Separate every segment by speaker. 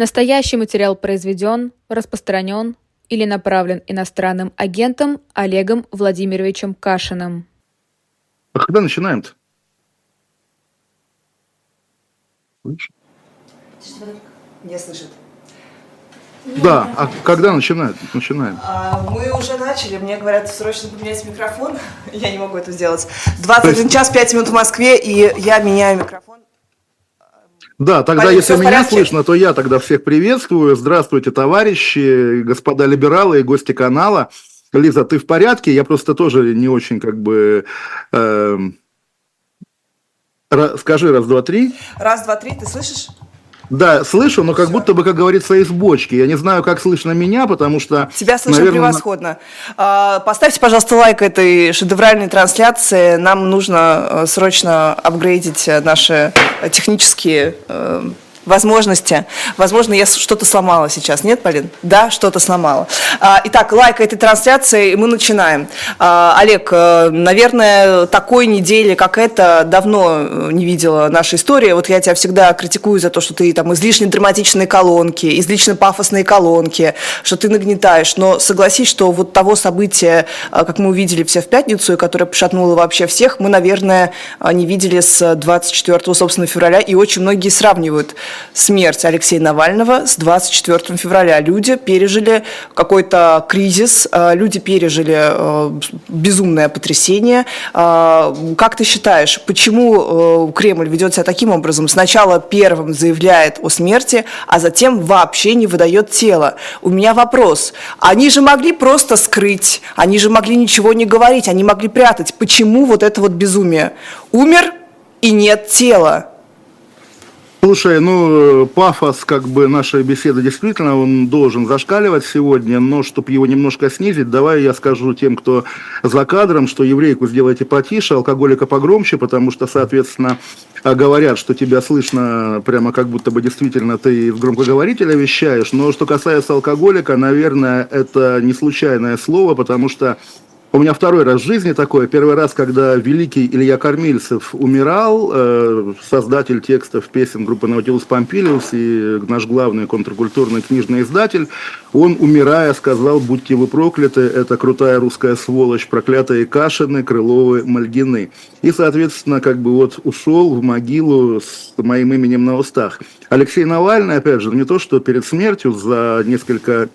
Speaker 1: Настоящий материал произведен, распространен или направлен иностранным агентом Олегом Владимировичем Кашиным.
Speaker 2: А когда начинаем-то?
Speaker 3: Не слышит.
Speaker 2: Да, а когда начинают? Начинаем.
Speaker 3: А, мы уже начали, мне говорят, срочно поменять микрофон. Я не могу это сделать. 21 час 5 минут в Москве, и я меняю микрофон.
Speaker 2: Да, тогда
Speaker 3: Полин,
Speaker 2: если меня
Speaker 3: порядке?
Speaker 2: слышно, то я тогда всех приветствую. Здравствуйте, товарищи, господа либералы и гости канала. Лиза, ты в порядке? Я просто тоже не очень как бы... ра- скажи раз, два, три.
Speaker 3: Раз, два, три, ты слышишь?
Speaker 2: Да, слышу, но как будто бы, как говорится, из бочки. Я не знаю, как слышно меня, потому что...
Speaker 3: Тебя слышно
Speaker 2: наверное,
Speaker 3: превосходно. А, Поставьте, пожалуйста, лайк этой шедевральной трансляции. Нам нужно э, срочно апгрейдить наши э, технические э, возможности. Возможно, я что-то сломала сейчас. Нет, Полин? Да, что-то сломала. А, Итак, лайк этой трансляции, и мы начинаем. А, Олег, э, наверное, такой недели, как эта, давно э, не видела наша история. Вот я тебя всегда критикую за то, что ты там излишне драматичные колонки, излишне пафосные колонки, что ты нагнетаешь. Но согласись, что вот того события, э, как мы увидели все в пятницу, и которое пошатнуло вообще всех, мы, наверное, не видели с 24 собственно, февраля, и очень многие сравнивают смерть Алексея Навального с 24 февраля. Люди пережили какой-то кризис, э, люди пережили э, безумное потрясение. Э, Как ты считаешь, почему Кремль ведет себя таким образом? Сначала первым заявляет о смерти, а затем вообще не выдает тело. У меня вопрос. Они же могли просто скрыть, они же могли ничего не говорить, они могли прятать. Почему вот это вот безумие? Умер и нет тела.
Speaker 2: Слушай, ну, пафос как бы нашей беседы действительно, он должен зашкаливать сегодня, но чтобы его немножко снизить, давай я скажу тем, кто за кадром, что еврейку сделайте потише, алкоголика погромче, потому что, соответственно, а, говорят, что тебя слышно прямо как будто бы действительно ты из громкоговорителя вещаешь, но что касается алкоголика, наверное, это не случайное слово, потому что у меня второй раз в жизни такое. Первый раз, когда великий Илья Кормильцев умирал, э, создатель текстов песен группы Наутилус Помпилиус и наш главный контркультурный книжный издатель, он, умирая, сказал, будьте вы прокляты, это крутая русская сволочь, проклятые Кашины, Крыловы, Мальгины. И, соответственно, как бы вот ушел в могилу с моим именем на устах. Алексей Навальный, опять же, не то, что перед смертью за несколько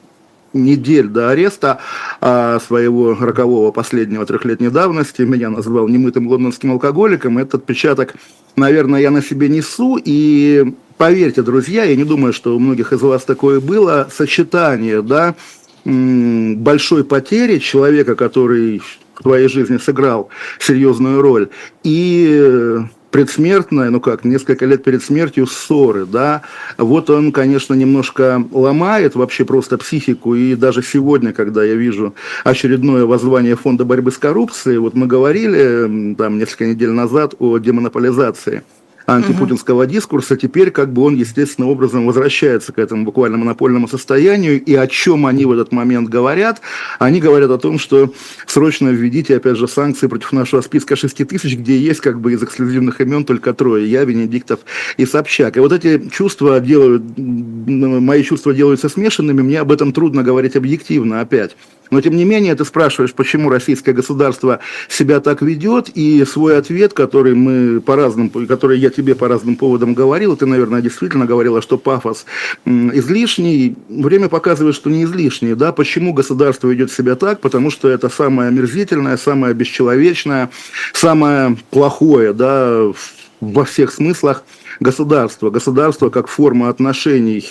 Speaker 2: недель до ареста а, своего рокового последнего трехлетней давности меня назвал немытым лондонским алкоголиком. Этот отпечаток, наверное, я на себе несу. И поверьте, друзья, я не думаю, что у многих из вас такое было, сочетание, да, большой потери человека, который в твоей жизни сыграл серьезную роль, и э, предсмертная, ну как, несколько лет перед смертью ссоры, да, вот он, конечно, немножко ломает вообще просто психику, и даже сегодня, когда я вижу очередное воззвание Фонда борьбы с коррупцией, вот мы говорили там несколько недель назад о демонополизации антипутинского дискурса, теперь как бы он естественным образом возвращается к этому буквально монопольному состоянию, и о чем они в этот момент говорят? Они говорят о том, что срочно введите, опять же, санкции против нашего списка 6 тысяч, где есть как бы из эксклюзивных имен только трое, я, Венедиктов и Собчак. И вот эти чувства делают, мои чувства делаются смешанными, мне об этом трудно говорить объективно опять. Но тем не менее, ты спрашиваешь, почему российское государство себя так ведет, и свой ответ, который мы по разным, который я тебе по разным поводам говорил, ты, наверное, действительно говорила, что пафос излишний. Время показывает, что не излишний. Да? Почему государство ведет себя так? Потому что это самое омерзительное, самое бесчеловечное, самое плохое да, во всех смыслах государство. Государство как форма отношений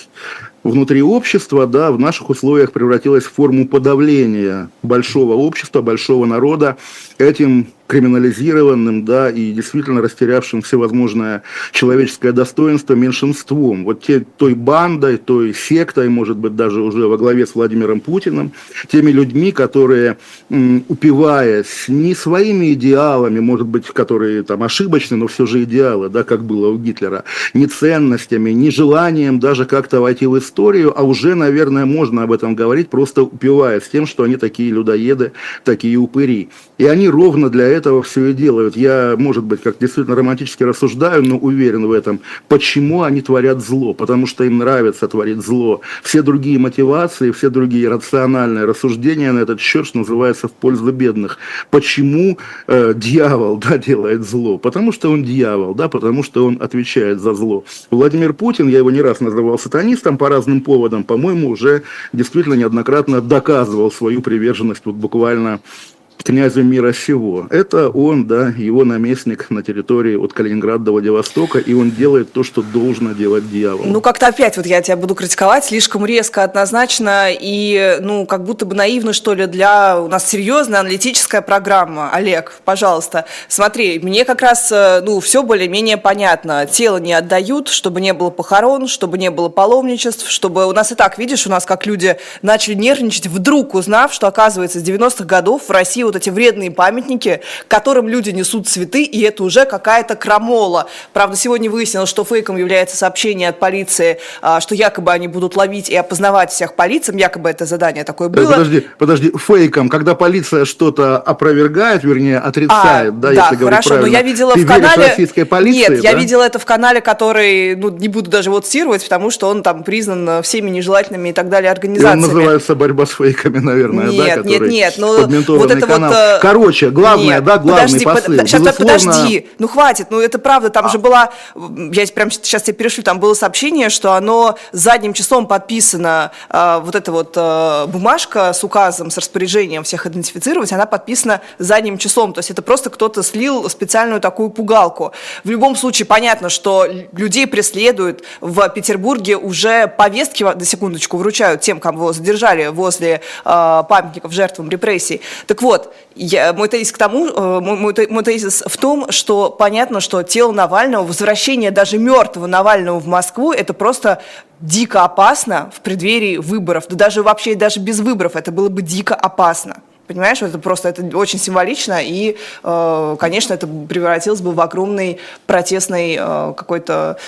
Speaker 2: внутри общества, да, в наших условиях превратилось в форму подавления большого общества, большого народа. Этим криминализированным, да, и действительно растерявшим всевозможное человеческое достоинство меньшинством. Вот те, той бандой, той сектой, может быть, даже уже во главе с Владимиром Путиным, теми людьми, которые, упиваясь не своими идеалами, может быть, которые там ошибочны, но все же идеалы, да, как было у Гитлера, не ценностями, не желанием даже как-то войти в историю, а уже, наверное, можно об этом говорить, просто упиваясь тем, что они такие людоеды, такие упыри. И они ровно для этого все и делают. Я, может быть, как действительно романтически рассуждаю, но уверен в этом. Почему они творят зло? Потому что им нравится творить зло. Все другие мотивации, все другие рациональные рассуждения на этот счет, что называется, в пользу бедных. Почему э, дьявол да, делает зло? Потому что он дьявол, да, потому что он отвечает за зло. Владимир Путин, я его не раз называл сатанистом по разным поводам, по-моему, уже действительно неоднократно доказывал свою приверженность вот буквально князю мира сего. Это он, да, его наместник на территории от Калининграда до Владивостока, и он делает то, что должно делать дьявол.
Speaker 3: Ну, как-то опять вот я тебя буду критиковать, слишком резко, однозначно, и, ну, как будто бы наивно, что ли, для... У нас серьезная аналитическая программа. Олег, пожалуйста, смотри, мне как раз, э, ну, все более-менее понятно. Тело не отдают, чтобы не было похорон, чтобы не было паломничеств, чтобы у нас и так, видишь, у нас как люди начали нервничать, вдруг узнав, что, оказывается, с 90-х годов в России вот эти вредные памятники, которым люди несут цветы, и это уже какая-то крамола. Правда, сегодня выяснилось, что фейком является сообщение от полиции, а, что якобы они будут ловить и опознавать всех по лицам, якобы это задание такое было.
Speaker 2: Подожди, подожди, фейком, когда полиция что-то опровергает, вернее, отрицает, а, да,
Speaker 3: да, если хорошо, правильно. но я видела
Speaker 2: Ты
Speaker 3: в канале...
Speaker 2: российской полиции,
Speaker 3: Нет,
Speaker 2: да?
Speaker 3: я видела это в канале, который, ну, не буду даже его цитировать, потому что он там признан всеми нежелательными и так далее организациями.
Speaker 2: И он называется «Борьба с фейками», наверное,
Speaker 3: нет,
Speaker 2: да?
Speaker 3: Нет, нет, нет, ну, вот это
Speaker 2: канал. вот... Короче, главное,
Speaker 3: нет,
Speaker 2: да, главный
Speaker 3: подожди,
Speaker 2: посыл.
Speaker 3: Под, сейчас, Безусловно... подожди, ну хватит, ну это правда, там а. же была, я прям сейчас тебе перешлю, там было сообщение, что оно задним числом подписано, э, вот эта вот э, бумажка с указом, с распоряжением всех идентифицировать, она подписана задним числом, то есть это просто кто-то слил специальную такую пугалку. В любом случае понятно, что людей преследуют, в Петербурге уже повестки, на секундочку, вручают тем, кого задержали возле э, памятников жертвам репрессий. Так вот, я, мой тезис к тому, э, мой, мой тезис в том, что понятно, что тело Навального, возвращение даже мертвого Навального в Москву, это просто дико опасно в преддверии выборов. Да даже вообще даже без выборов это было бы дико опасно. Понимаешь, это просто это очень символично, и, э, конечно, это превратилось бы в огромный протестный э, какой-то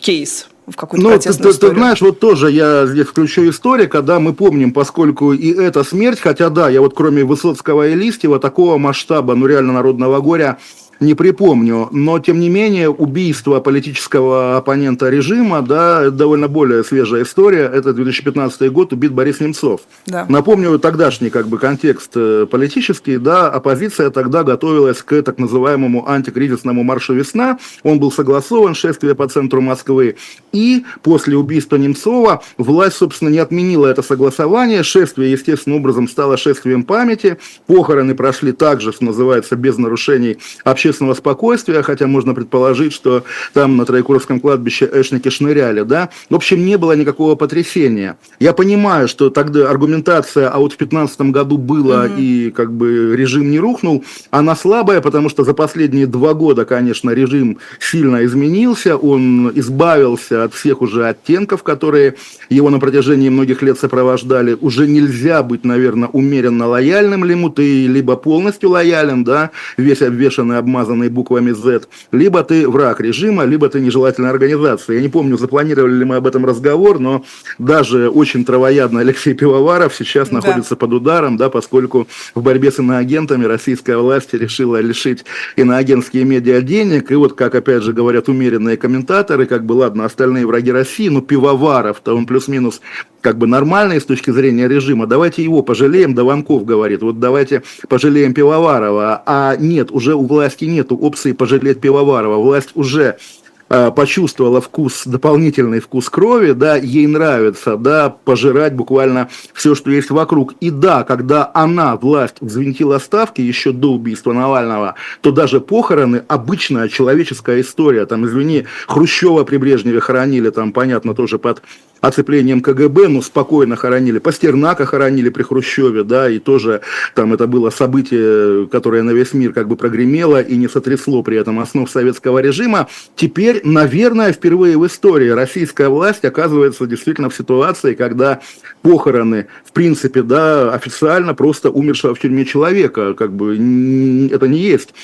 Speaker 3: кейс в какую-то ну,
Speaker 2: ты, ты, ты знаешь, вот тоже я здесь включу историка, да, мы помним, поскольку и эта смерть, хотя да, я вот кроме Высоцкого и Листьева такого масштаба, ну реально народного горя не припомню, но тем не менее убийство политического оппонента режима, да, это довольно более свежая история, это 2015 год, убит Борис Немцов. Да. Напомню тогдашний как бы контекст э, политический, да, оппозиция тогда готовилась к так называемому антикризисному маршу «Весна», он был согласован, шествие по центру Москвы, и после убийства Немцова власть, собственно, не отменила это согласование, шествие, естественным образом, стало шествием памяти, похороны прошли также, что называется, без нарушений общественного общественного спокойствия, хотя можно предположить, что там на Троекуровском кладбище эшники шныряли, да. В общем, не было никакого потрясения. Я понимаю, что тогда аргументация, а вот в 2015 году было угу. и как бы режим не рухнул, она слабая, потому что за последние два года, конечно, режим сильно изменился, он избавился от всех уже оттенков, которые его на протяжении многих лет сопровождали. Уже нельзя быть, наверное, умеренно лояльным ему, ты либо полностью лоялен, да, весь обвешанный обман смазанный буквами Z, либо ты враг режима, либо ты нежелательная организация. Я не помню, запланировали ли мы об этом разговор, но даже очень травоядный Алексей Пивоваров сейчас да. находится под ударом, да, поскольку в борьбе с иноагентами российская власть решила лишить иноагентские медиа денег, и вот, как опять же говорят умеренные комментаторы, как бы, ладно, остальные враги России, но Пивоваров-то он плюс-минус как бы нормальный с точки зрения режима, давайте его пожалеем, Даванков говорит, вот давайте пожалеем Пивоварова, а нет, уже у власти нет опции пожалеть Пивоварова, власть уже почувствовала вкус, дополнительный вкус крови, да, ей нравится, да, пожирать буквально все, что есть вокруг. И да, когда она, власть, взвинтила ставки еще до убийства Навального, то даже похороны – обычная человеческая история. Там, извини, Хрущева при Брежневе хоронили, там, понятно, тоже под оцеплением КГБ, ну, спокойно хоронили. Пастернака хоронили при Хрущеве, да, и тоже там это было событие, которое на весь мир как бы прогремело и не сотрясло при этом основ советского режима. Теперь, наверное, впервые в истории российская власть оказывается действительно в ситуации, когда похороны, в принципе, да, официально просто умершего в тюрьме человека, как бы это не есть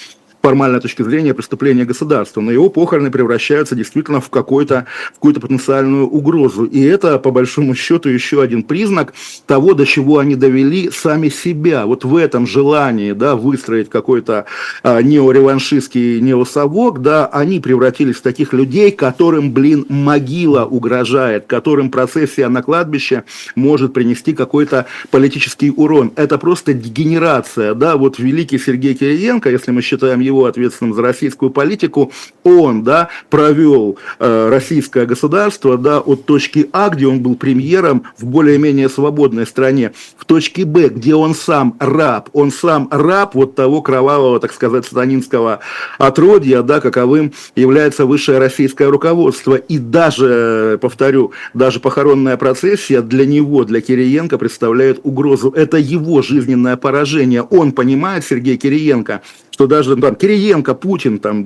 Speaker 2: формальной точки зрения преступление государства, но его похороны превращаются действительно в, какой-то, в какую-то потенциальную угрозу. И это, по большому счету, еще один признак того, до чего они довели сами себя. Вот в этом желании да, выстроить какой-то а, неореваншистский неосовок, да, они превратились в таких людей, которым, блин, могила угрожает, которым процессия на кладбище может принести какой-то политический урон. Это просто дегенерация. Да? Вот великий Сергей Кириенко, если мы считаем его ответственным за российскую политику, он да, провел э, российское государство да, от точки А, где он был премьером в более-менее свободной стране, в точке Б, где он сам раб. Он сам раб вот того кровавого, так сказать, сатанинского отродья, да, каковым является высшее российское руководство. И даже, повторю, даже похоронная процессия для него, для Кириенко представляет угрозу. Это его жизненное поражение. Он понимает, Сергей Кириенко, что даже там Кириенко, Путин, там,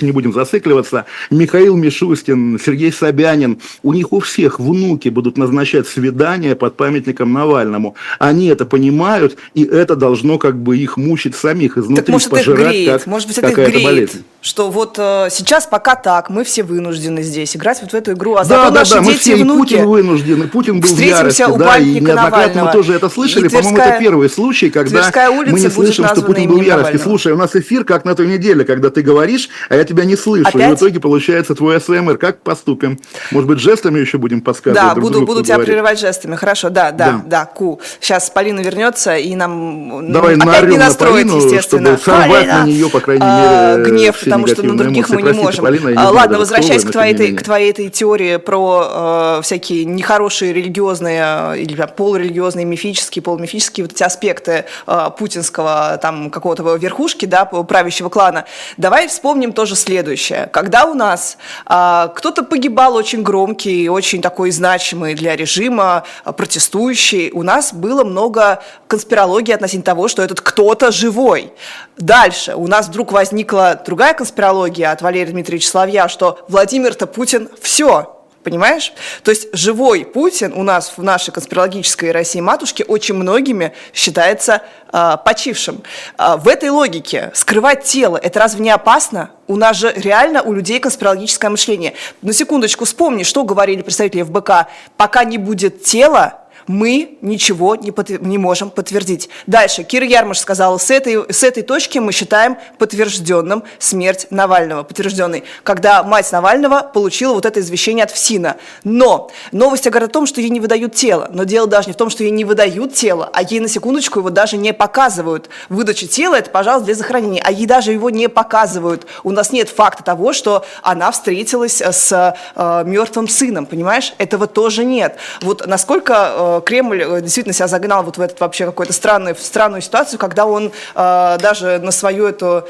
Speaker 2: не будем зацикливаться, Михаил Мишустин, Сергей Собянин, у них у всех внуки будут назначать свидания под памятником Навальному. Они это понимают, и это должно как бы их мучить самих, изнутри так,
Speaker 3: может, пожирать, это греет, как может быть, это их греет, болезнь. Что вот э, сейчас пока так, мы все вынуждены здесь играть вот в эту игру, а
Speaker 2: да, зато да, наши да, дети мы все, и внуки Путин вынуждены, Путин был в ярости,
Speaker 3: у
Speaker 2: да, и неоднократно Навального. мы тоже это слышали, по-моему, это первый случай, когда мы не слышим, что Путин был в ярости. Слушай, у нас эфир, как на той неделе, когда ты говоришь, а я тебя не слышу. Опять? И в итоге получается твой СМР. Как поступим? Может быть, жестами еще будем подсказывать?
Speaker 3: Да, буду, буду тебя прерывать жестами. Хорошо, да, да, да, да, ку. Сейчас Полина вернется, и нам
Speaker 2: Давай опять не настроить, на Полину, естественно. Чтобы сорвать на нее, по крайней а,
Speaker 3: мере, гнев, потому что на других мы не можем. Полина, а, ладно, возвращаясь к твоей, этой, к твоей этой теории про э, всякие нехорошие религиозные или полурелигиозные, мифические, полумифические вот эти аспекты э, путинского там какого-то верхушки, да, правящего клана. Давай вспомним тоже следующее. Когда у нас а, кто-то погибал очень громкий, очень такой значимый для режима, а, протестующий, у нас было много конспирологии относительно того, что этот кто-то живой. Дальше у нас вдруг возникла другая конспирология от Валерия Дмитриевича Славья, что Владимир-то Путин все, Понимаешь? То есть живой Путин у нас в нашей конспирологической России матушке очень многими считается э, почившим. Э, в этой логике скрывать тело, это разве не опасно? У нас же реально у людей конспирологическое мышление. На секундочку вспомни, что говорили представители ФБК. Пока не будет тела, мы ничего не, под, не можем подтвердить. Дальше, Кира Ярмаш сказала, с этой, с этой точки мы считаем подтвержденным смерть Навального, подтвержденный, когда мать Навального получила вот это извещение от ФСИНа. Но новости говорят о том, что ей не выдают тело. Но дело даже не в том, что ей не выдают тело, а ей на секундочку его даже не показывают. Выдача тела – это, пожалуйста, для захоронения, а ей даже его не показывают. У нас нет факта того, что она встретилась с э, мертвым сыном, понимаешь? Этого тоже нет. Вот насколько э, Кремль э, действительно себя загнал вот в этот вообще какую-то странную, странную ситуацию, когда он э, даже на свою эту...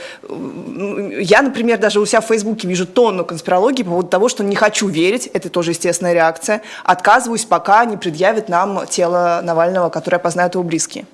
Speaker 3: Я, например, даже у себя в Фейсбуке вижу тонну конспирологии по поводу того, что не хочу верить, это тоже естественная реакция, отказываюсь, пока не предъявит нам тело Навального, которое опознают его близкие.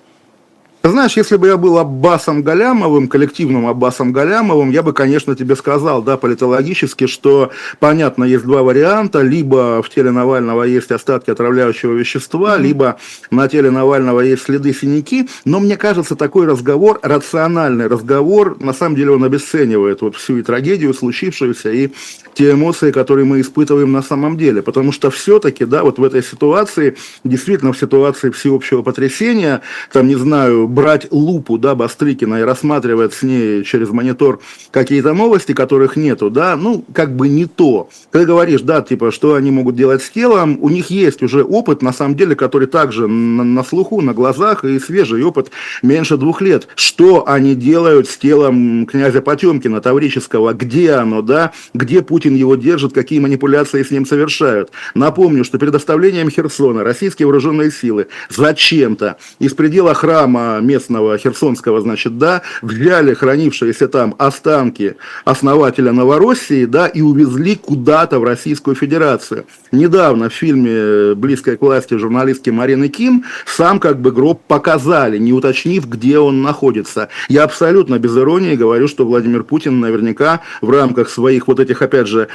Speaker 2: Знаешь, если бы я был Аббасом Галямовым, коллективным Аббасом Галямовым, я бы, конечно, тебе сказал, да, политологически, что, понятно, есть два варианта, либо в теле Навального есть остатки отравляющего вещества, mm-hmm. либо на теле Навального есть следы синяки, но мне кажется, такой разговор, рациональный разговор, на самом деле он обесценивает вот всю и трагедию случившуюся, и те эмоции, которые мы испытываем на самом деле, потому что все-таки, да, вот в этой ситуации, действительно в ситуации всеобщего потрясения, там, не знаю, брать лупу, да, Бастрыкина и рассматривать с ней через монитор какие-то новости, которых нету, да, ну, как бы не то. Ты говоришь, да, типа, что они могут делать с телом, у них есть уже опыт, на самом деле, который также на, на слуху, на глазах, и свежий опыт меньше двух лет. Что они делают с телом князя Потемкина, Таврического, где оно, да, где Путин его держит, какие манипуляции с ним совершают. Напомню, что перед оставлением Херсона российские вооруженные силы зачем-то из предела храма местного херсонского, значит, да, взяли хранившиеся там останки основателя Новороссии, да, и увезли куда-то в Российскую Федерацию. Недавно в фильме «Близкая к власти» журналистки Марины Ким сам как бы гроб показали, не уточнив, где он находится. Я абсолютно без иронии говорю, что Владимир Путин наверняка в рамках своих вот этих, опять же,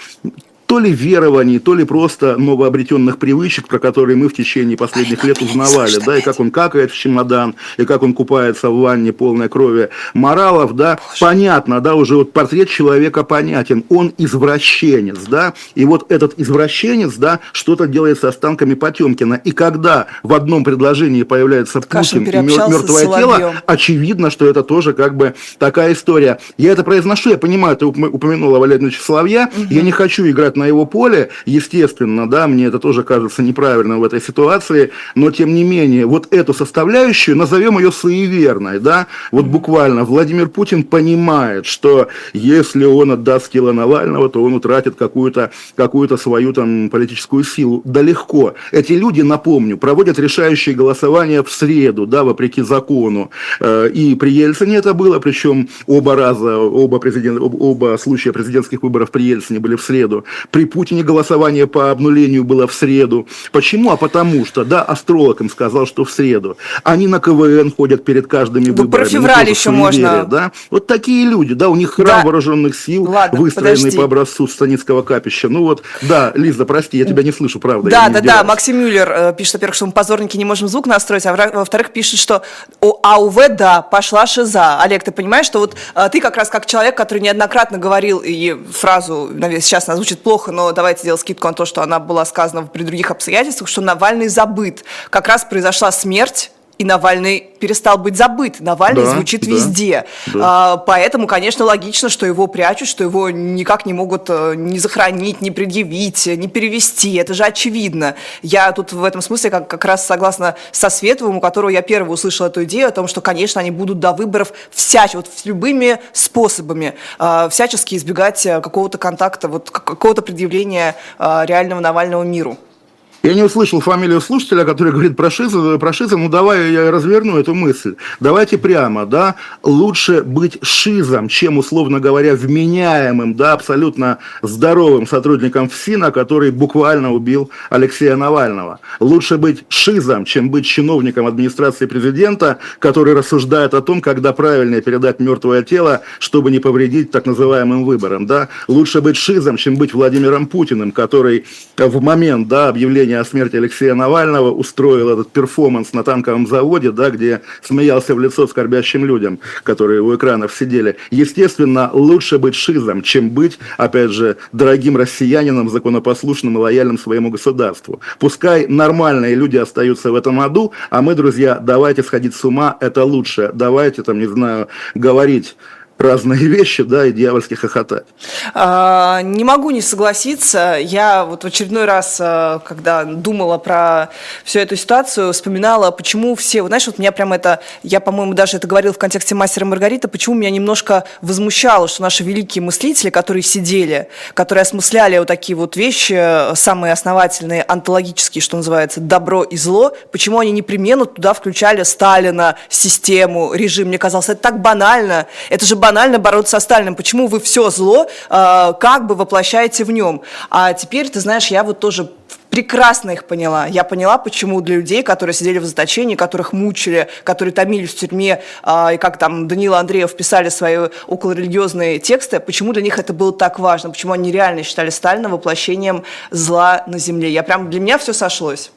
Speaker 2: то ли верований, то ли просто новообретенных привычек, про которые мы в течение последних лет узнавали, да, и как он какает в чемодан, и как он купается в ванне полной крови моралов, да, понятно, да, уже вот портрет человека понятен, он извращенец, да, и вот этот извращенец, да, что-то делает с останками Потемкина, и когда в одном предложении появляется Путин и мертвое тело, очевидно, что это тоже как бы такая история. Я это произношу, я понимаю, ты упомянула Валерия Соловья, угу. я не хочу играть на его поле, естественно, да, мне это тоже кажется неправильным в этой ситуации, но тем не менее, вот эту составляющую, назовем ее суеверной, да, вот буквально Владимир Путин понимает, что если он отдаст тело Навального, то он утратит какую-то какую свою там политическую силу. Да легко. Эти люди, напомню, проводят решающие голосования в среду, да, вопреки закону. Э, и при Ельцине это было, причем оба раза, оба, президент, оба случая президентских выборов при Ельцине были в среду. При Путине голосование по обнулению было в среду. Почему? А потому что, да, астролог им сказал, что в среду. Они на КВН ходят перед каждыми да выборами. Про
Speaker 3: февраль еще можно.
Speaker 2: Да? Вот такие люди, да, у них храм да. вооруженных сил, Ладно, выстроенный подожди. по образцу Станицкого капища. Ну вот, да, Лиза, прости, я тебя не слышу, правда.
Speaker 3: Да, да, да, Максим Мюллер э, пишет, во-первых, что мы позорники не можем звук настроить, а во-вторых, пишет, что у АУВ, да, пошла шиза. Олег, ты понимаешь, что вот э, ты как раз как человек, который неоднократно говорил, и фразу, наверное, сейчас она звучит плохо, но давайте сделать скидку на то, что она была сказана при других обстоятельствах, что Навальный забыт. Как раз произошла смерть и Навальный перестал быть забыт. Навальный да, звучит да, везде. Да. А, поэтому, конечно, логично, что его прячут, что его никак не могут э, не захоронить, не предъявить, не перевести. Это же очевидно. Я тут в этом смысле как, как раз согласна со Световым, у которого я первый услышала эту идею о том, что, конечно, они будут до выборов всяч, вот любыми способами э, всячески избегать э, какого-то контакта, вот какого-то предъявления э, реального Навального миру.
Speaker 2: Я не услышал фамилию слушателя, который говорит про шизм, про шизм. Ну, давай я разверну эту мысль. Давайте прямо, да, лучше быть шизом, чем, условно говоря, вменяемым, да, абсолютно здоровым сотрудником ФСИНа, который буквально убил Алексея Навального. Лучше быть шизом, чем быть чиновником администрации президента, который рассуждает о том, когда правильнее передать мертвое тело, чтобы не повредить так называемым выборам, да. Лучше быть шизом, чем быть Владимиром Путиным, который в момент, да, объявления объявления о смерти Алексея Навального устроил этот перформанс на танковом заводе, да, где смеялся в лицо скорбящим людям, которые у экранов сидели. Естественно, лучше быть шизом, чем быть, опять же, дорогим россиянином, законопослушным и лояльным своему государству. Пускай нормальные люди остаются в этом аду, а мы, друзья, давайте сходить с ума, это лучше. Давайте, там, не знаю, говорить разные вещи, да, и дьявольски хохотать.
Speaker 3: А, не могу не согласиться. Я вот в очередной раз, а, когда думала про всю эту ситуацию, вспоминала, почему все, вот, знаешь, вот меня прям это, я, по-моему, даже это говорила в контексте «Мастера Маргарита», почему меня немножко возмущало, что наши великие мыслители, которые сидели, которые осмысляли вот такие вот вещи, самые основательные, антологические, что называется, добро и зло, почему они непременно туда включали Сталина, систему, режим. Мне казалось, это так банально, это же банально банально бороться со Сталиным. Почему вы все зло э, как бы воплощаете в нем? А теперь, ты знаешь, я вот тоже прекрасно их поняла. Я поняла, почему для людей, которые сидели в заточении, которых мучили, которые томились в тюрьме, э, и как там Данила Андреев писали свои околорелигиозные тексты, почему для них это было так важно, почему они реально считали Сталина воплощением зла на земле. Я прям, для меня все сошлось.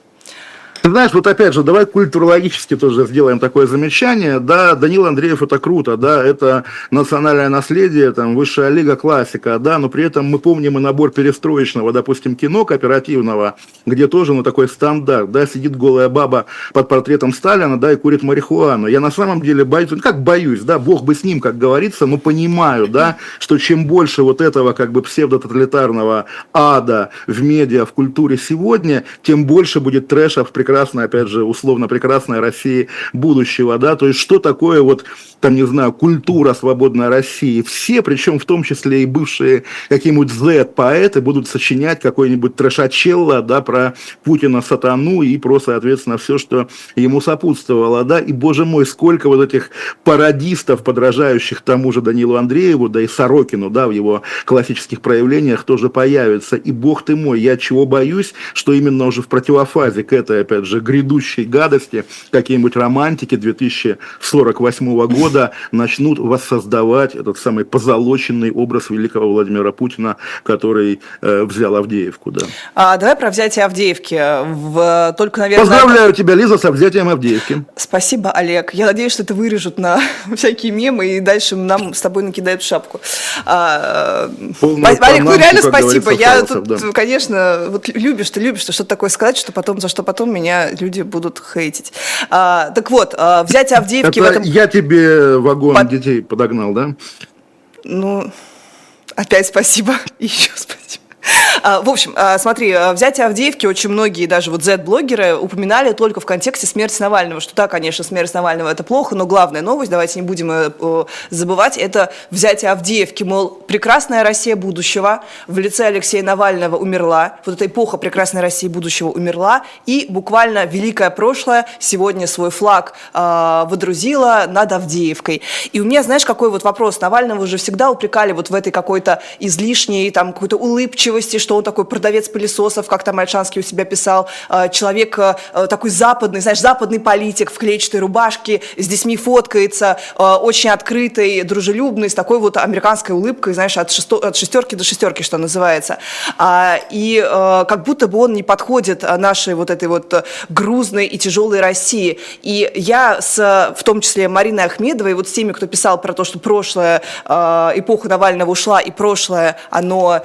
Speaker 2: Ты знаешь, вот опять же, давай культурологически тоже сделаем такое замечание. Да, Данил Андреев это круто, да, это национальное наследие, там, высшая лига, классика, да, но при этом мы помним и набор перестроечного, допустим, кино кооперативного, где тоже, ну, такой стандарт, да, сидит голая баба под портретом Сталина, да, и курит марихуану. Я на самом деле боюсь, ну, как боюсь, да, бог бы с ним, как говорится, но понимаю, да, что чем больше вот этого, как бы, псевдототалитарного ада в медиа, в культуре сегодня, тем больше будет трэша в прекрасном прекрасной, опять же, условно прекрасной России будущего, да, то есть что такое вот, там, не знаю, культура свободной России. Все, причем в том числе и бывшие какие-нибудь Z-поэты будут сочинять какой-нибудь трешачелло, да, про Путина, сатану и про, соответственно, все, что ему сопутствовало, да, и, боже мой, сколько вот этих пародистов, подражающих тому же Данилу Андрееву, да и Сорокину, да, в его классических проявлениях тоже появится, и, бог ты мой, я чего боюсь, что именно уже в противофазе к этой, опять опять же, грядущей гадости, какие-нибудь романтики 2048 года начнут воссоздавать этот самый позолоченный образ великого Владимира Путина, который э, взял Авдеевку. Да.
Speaker 3: А, давай про взятие Авдеевки. В, только, наверное...
Speaker 2: Поздравляю тебя, Лиза, с взятием Авдеевки.
Speaker 3: Спасибо, Олег. Я надеюсь, что это вырежут на всякие мемы и дальше нам с тобой накидают шапку. А, Олег, ну реально спасибо. Я тут, да. конечно, вот любишь ты, любишь ты что-то такое сказать, что потом, за что потом меня люди будут хейтить. А, так вот, а, взятие Авдеевки
Speaker 2: это в этом... я тебе вагон Под... детей подогнал, да?
Speaker 3: Ну, опять спасибо. Еще спасибо. А, в общем, а, смотри, а, взятие Авдеевки очень многие, даже вот Z-блогеры, упоминали только в контексте смерти Навального, что да, конечно, смерть Навального это плохо, но главная новость, давайте не будем э, забывать, это взятие Авдеевки, мол, прекрасная Россия будущего в лице Алексея Навального умерла, вот эта эпоха прекрасной России будущего умерла, и буквально великое прошлое сегодня свой флаг водрузила над Авдеевкой. И у меня, знаешь, какой вот вопрос, Навального уже всегда упрекали вот в этой какой-то излишней, там, какой-то улыбчивости, что он такой продавец пылесосов, как там Альшанский у себя писал, э, человек э, э, такой западный, знаешь, западный политик в клетчатой рубашке, с детьми фоткается, очень открытый, дружелюбный, с такой вот американской улыбкой, знаешь, от, шесто, от шестерки до шестерки, что называется. А, и как будто бы он не подходит нашей вот этой вот грузной и тяжелой России. И я с, в том числе, Мариной Ахмедовой, вот с теми, кто писал про то, что прошлое, эпоха Навального ушла, и прошлое, оно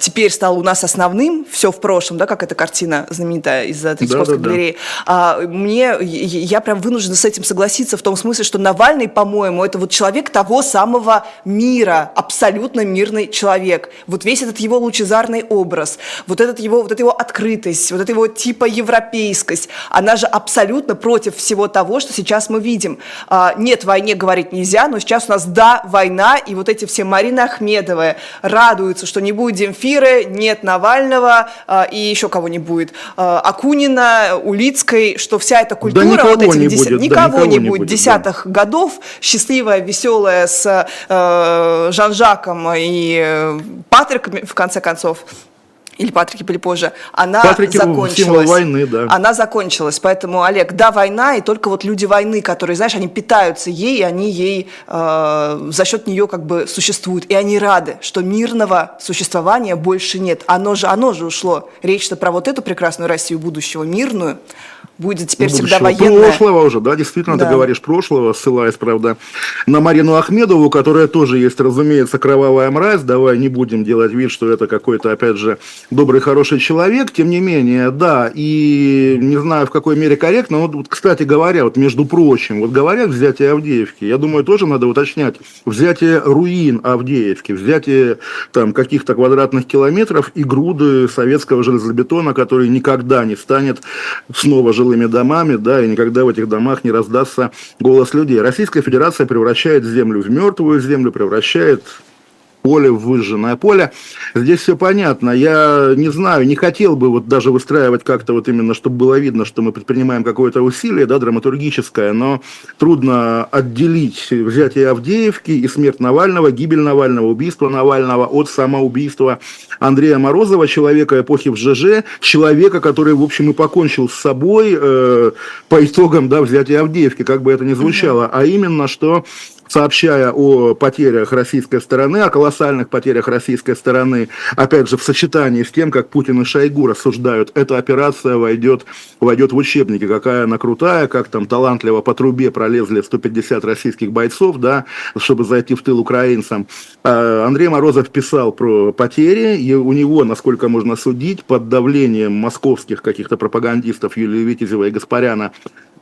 Speaker 3: теперь стало у нас основным, все в прошлом, да, как эта картина знаменитая из Третьяковской да, да, галереи, да. а, мне, я прям вынуждена с этим согласиться в том смысле, что Навальный, по-моему, это вот человек того самого мира, абсолютно мирный человек. Вот весь этот его лучезарный образ, вот этот его, вот эта его открытость, вот эта его типа европейскость, она же абсолютно против всего того, что сейчас мы видим. А, нет, войне говорить нельзя, но сейчас у нас да, война, и вот эти все Марина Ахмедовы радуются, что не Демфира, Земфиры, нет Навального э, и еще кого не будет. Э, Акунина, Улицкой, что вся эта культура
Speaker 2: да
Speaker 3: вот этих
Speaker 2: не десят, будет,
Speaker 3: никого, да, никого не будет десятых да. годов, счастливая, веселая с э, Жан-Жаком и э, Патриком, в конце концов, или Патрики были позже, она Патрики закончилась.
Speaker 2: войны, да.
Speaker 3: Она закончилась. Поэтому, Олег, да, война, и только вот люди войны, которые, знаешь, они питаются ей, и они ей э, за счет нее как бы существуют. И они рады, что мирного существования больше нет. Оно же, оно же ушло. Речь-то про вот эту прекрасную Россию будущего, мирную, будет теперь ну, всегда военная.
Speaker 2: Прошлого уже, да, действительно, да. ты говоришь прошлого, ссылаясь, правда, на Марину Ахмедову, которая тоже есть, разумеется, кровавая мразь. Давай не будем делать вид, что это какой-то, опять же, добрый, хороший человек. Тем не менее, да, и не знаю, в какой мере корректно, но вот, кстати говоря, вот между прочим, вот говорят взятие Авдеевки, я думаю, тоже надо уточнять, взятие руин Авдеевки, взятие там каких-то квадратных километров и груды советского железобетона, который никогда не станет снова жилым жилыми домами, да, и никогда в этих домах не раздастся голос людей. Российская Федерация превращает землю в мертвую землю, превращает поле, выжженное поле. Здесь все понятно. Я не знаю, не хотел бы вот даже выстраивать как-то вот именно, чтобы было видно, что мы предпринимаем какое-то усилие, да, драматургическое, но трудно отделить взятие Авдеевки и смерть Навального, гибель Навального, убийство Навального от самоубийства Андрея Морозова, человека эпохи в ЖЖ, человека, который, в общем, и покончил с собой э, по итогам, да, взятия Авдеевки, как бы это ни звучало, а именно, что сообщая о потерях российской стороны, о колоссальных потерях российской стороны, опять же, в сочетании с тем, как Путин и Шойгу рассуждают, эта операция войдет, войдет в учебники, какая она крутая, как там талантливо по трубе пролезли 150 российских бойцов, да, чтобы зайти в тыл украинцам. А, Андрей Морозов писал про потери, и у него, насколько можно судить, под давлением московских каких-то пропагандистов Юлии Витязева и Гаспаряна,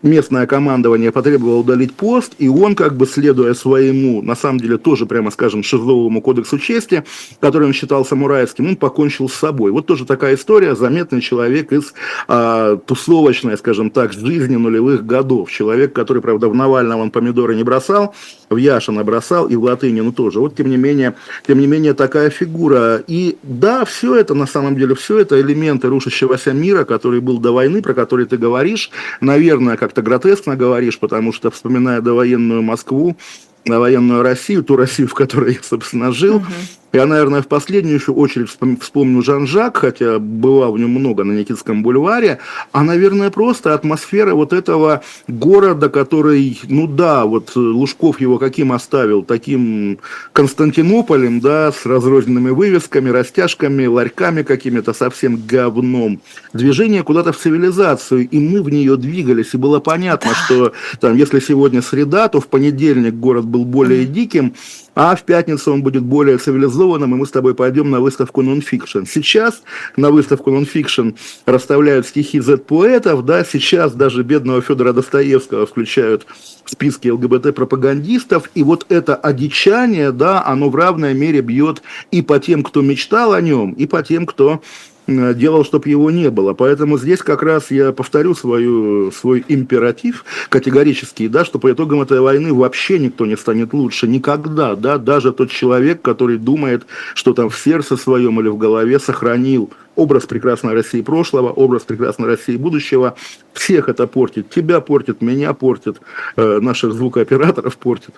Speaker 2: местное командование потребовало удалить пост, и он, как бы следуя своему, на самом деле, тоже, прямо скажем, шизовому кодексу чести, который он считал самурайским, он покончил с собой. Вот тоже такая история, заметный человек из а, тусовочной, скажем так, жизни нулевых годов. Человек, который, правда, в Навального он помидоры не бросал, в Яшина бросал, и в Латынину тоже. Вот, тем не менее, тем не менее, такая фигура. И да, все это, на самом деле, все это элементы рушащегося мира, который был до войны, про который ты говоришь, наверное, как как-то гротескно говоришь, потому что, вспоминая довоенную Москву, военную Россию, ту Россию, в которой я, собственно, жил, uh-huh. Я, наверное, в последнюю еще очередь вспомню Жан-Жак, хотя была в нем много на Никитском бульваре, а, наверное, просто атмосфера вот этого города, который, ну да, вот Лужков его каким оставил, таким Константинополем, да, с разрозненными вывесками, растяжками, ларьками какими-то, совсем говном. Движение куда-то в цивилизацию, и мы в нее двигались, и было понятно, да. что там, если сегодня среда, то в понедельник город был более диким, а в пятницу он будет более цивилизованным, и мы с тобой пойдем на выставку нонфикшн. Сейчас на выставку нонфикшн расставляют стихи Z-поэтов, да, сейчас даже бедного Федора Достоевского включают в списки ЛГБТ-пропагандистов, и вот это одичание, да, оно в равной мере бьет и по тем, кто мечтал о нем, и по тем, кто делал, чтобы его не было. Поэтому здесь как раз я повторю свою, свой императив категорический, да, что по итогам этой войны вообще никто не станет лучше. Никогда, да, даже тот человек, который думает, что там в сердце своем или в голове сохранил образ прекрасной России прошлого, образ прекрасной России будущего. Всех это портит. Тебя портит, меня портит, э, наших звукооператоров портит.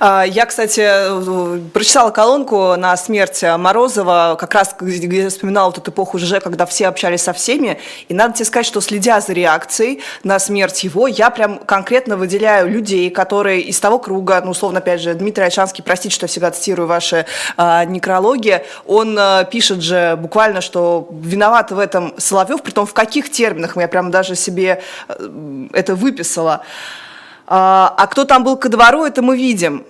Speaker 3: А, я, кстати, прочитала колонку на смерть Морозова, как раз где я вспоминала вот эту эпоху ЖЖ, когда все общались со всеми. И надо тебе сказать, что следя за реакцией на смерть его, я прям конкретно выделяю людей, которые из того круга, ну, условно, опять же, Дмитрий Альшанский, простите, что я всегда цитирую ваши а, некрологи, он а, пишет же буквально, что виноват в этом Соловьев, при том в каких терминах, я прям даже себе э, это выписала. А, а кто там был ко двору, это мы видим.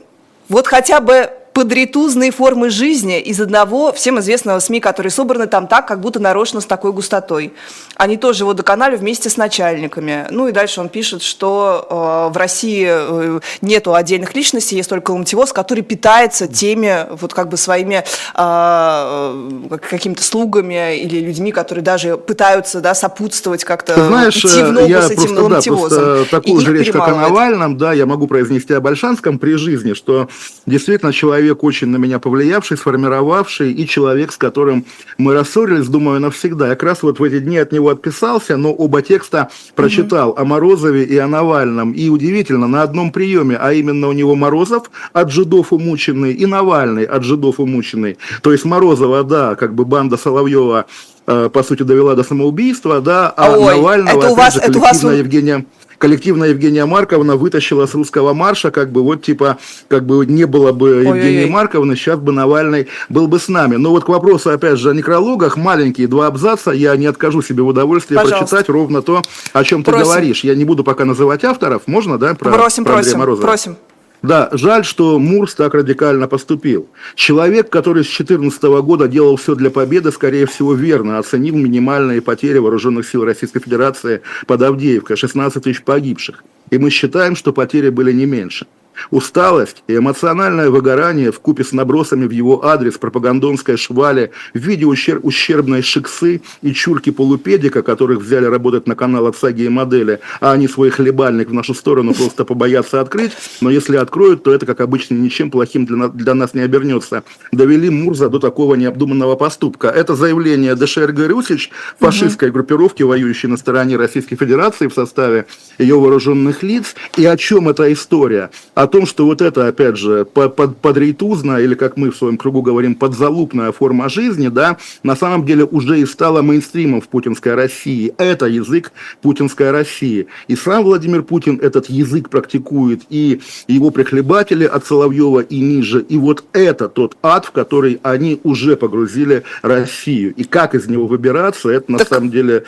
Speaker 3: Вот хотя бы подритузные формы жизни из одного всем известного СМИ, которые собраны там так, как будто нарочно с такой густотой. Они тоже его доконали вместе с начальниками. Ну и дальше он пишет, что э, в России э, нету отдельных личностей, есть только Ломтевоз, который питается теми вот как бы своими э, какими-то слугами или людьми, которые даже пытаются да, сопутствовать как-то
Speaker 2: Знаешь, идти в ногу я с этим просто. Да, такую же речь, как о Навальном, да, я могу произнести о Большанском при жизни, что действительно человек человек, очень на меня повлиявший, сформировавший, и человек, с которым мы рассорились, думаю, навсегда. Я как раз вот в эти дни от него отписался, но оба текста прочитал угу. о Морозове и о Навальном. И удивительно, на одном приеме, а именно у него Морозов от жидов умученный и Навальный от жидов умученный. То есть Морозова, да, как бы банда Соловьева э, по сути, довела до самоубийства, да, а Ой, Навального, это у вас, же, это у вас... Евгения коллективная Евгения Марковна вытащила с русского марша, как бы вот типа, как бы не было бы Ой-ой-ой. Евгении Марковны, сейчас бы Навальный был бы с нами. Но вот к вопросу, опять же, о некрологах, маленькие два абзаца, я не откажу себе в удовольствии Пожалуйста. прочитать ровно то, о чем ты говоришь. Я не буду пока называть авторов, можно, да,
Speaker 3: про, просим, про просим, Морозова? Просим.
Speaker 2: Да, жаль, что Мурс так радикально поступил. Человек, который с 2014 года делал все для победы, скорее всего, верно оценил минимальные потери вооруженных сил Российской Федерации под Авдеевкой, 16 тысяч погибших. И мы считаем, что потери были не меньше. Усталость и эмоциональное выгорание в купе с набросами в его адрес пропагандонской швали в виде ущерб, ущербной шиксы и чурки полупедика, которых взяли работать на канал от саги и модели, а они свой хлебальник в нашу сторону просто побоятся открыть, но если откроют, то это, как обычно, ничем плохим для, для нас не обернется. Довели Мурза до такого необдуманного поступка. Это заявление ДШР Горюсич, фашистской группировки, воюющей на стороне Российской Федерации в составе ее вооруженных лиц. И о чем эта история? О том, что вот это, опять же, под, под, подрейтузная, или как мы в своем кругу говорим, подзалупная форма жизни, да, на самом деле уже и стала мейнстримом в путинской России. Это язык путинской России. И сам Владимир Путин этот язык практикует, и его прихлебатели от Соловьева и ниже. И вот это тот ад, в который они уже погрузили Россию. И как из него выбираться, это на так... самом деле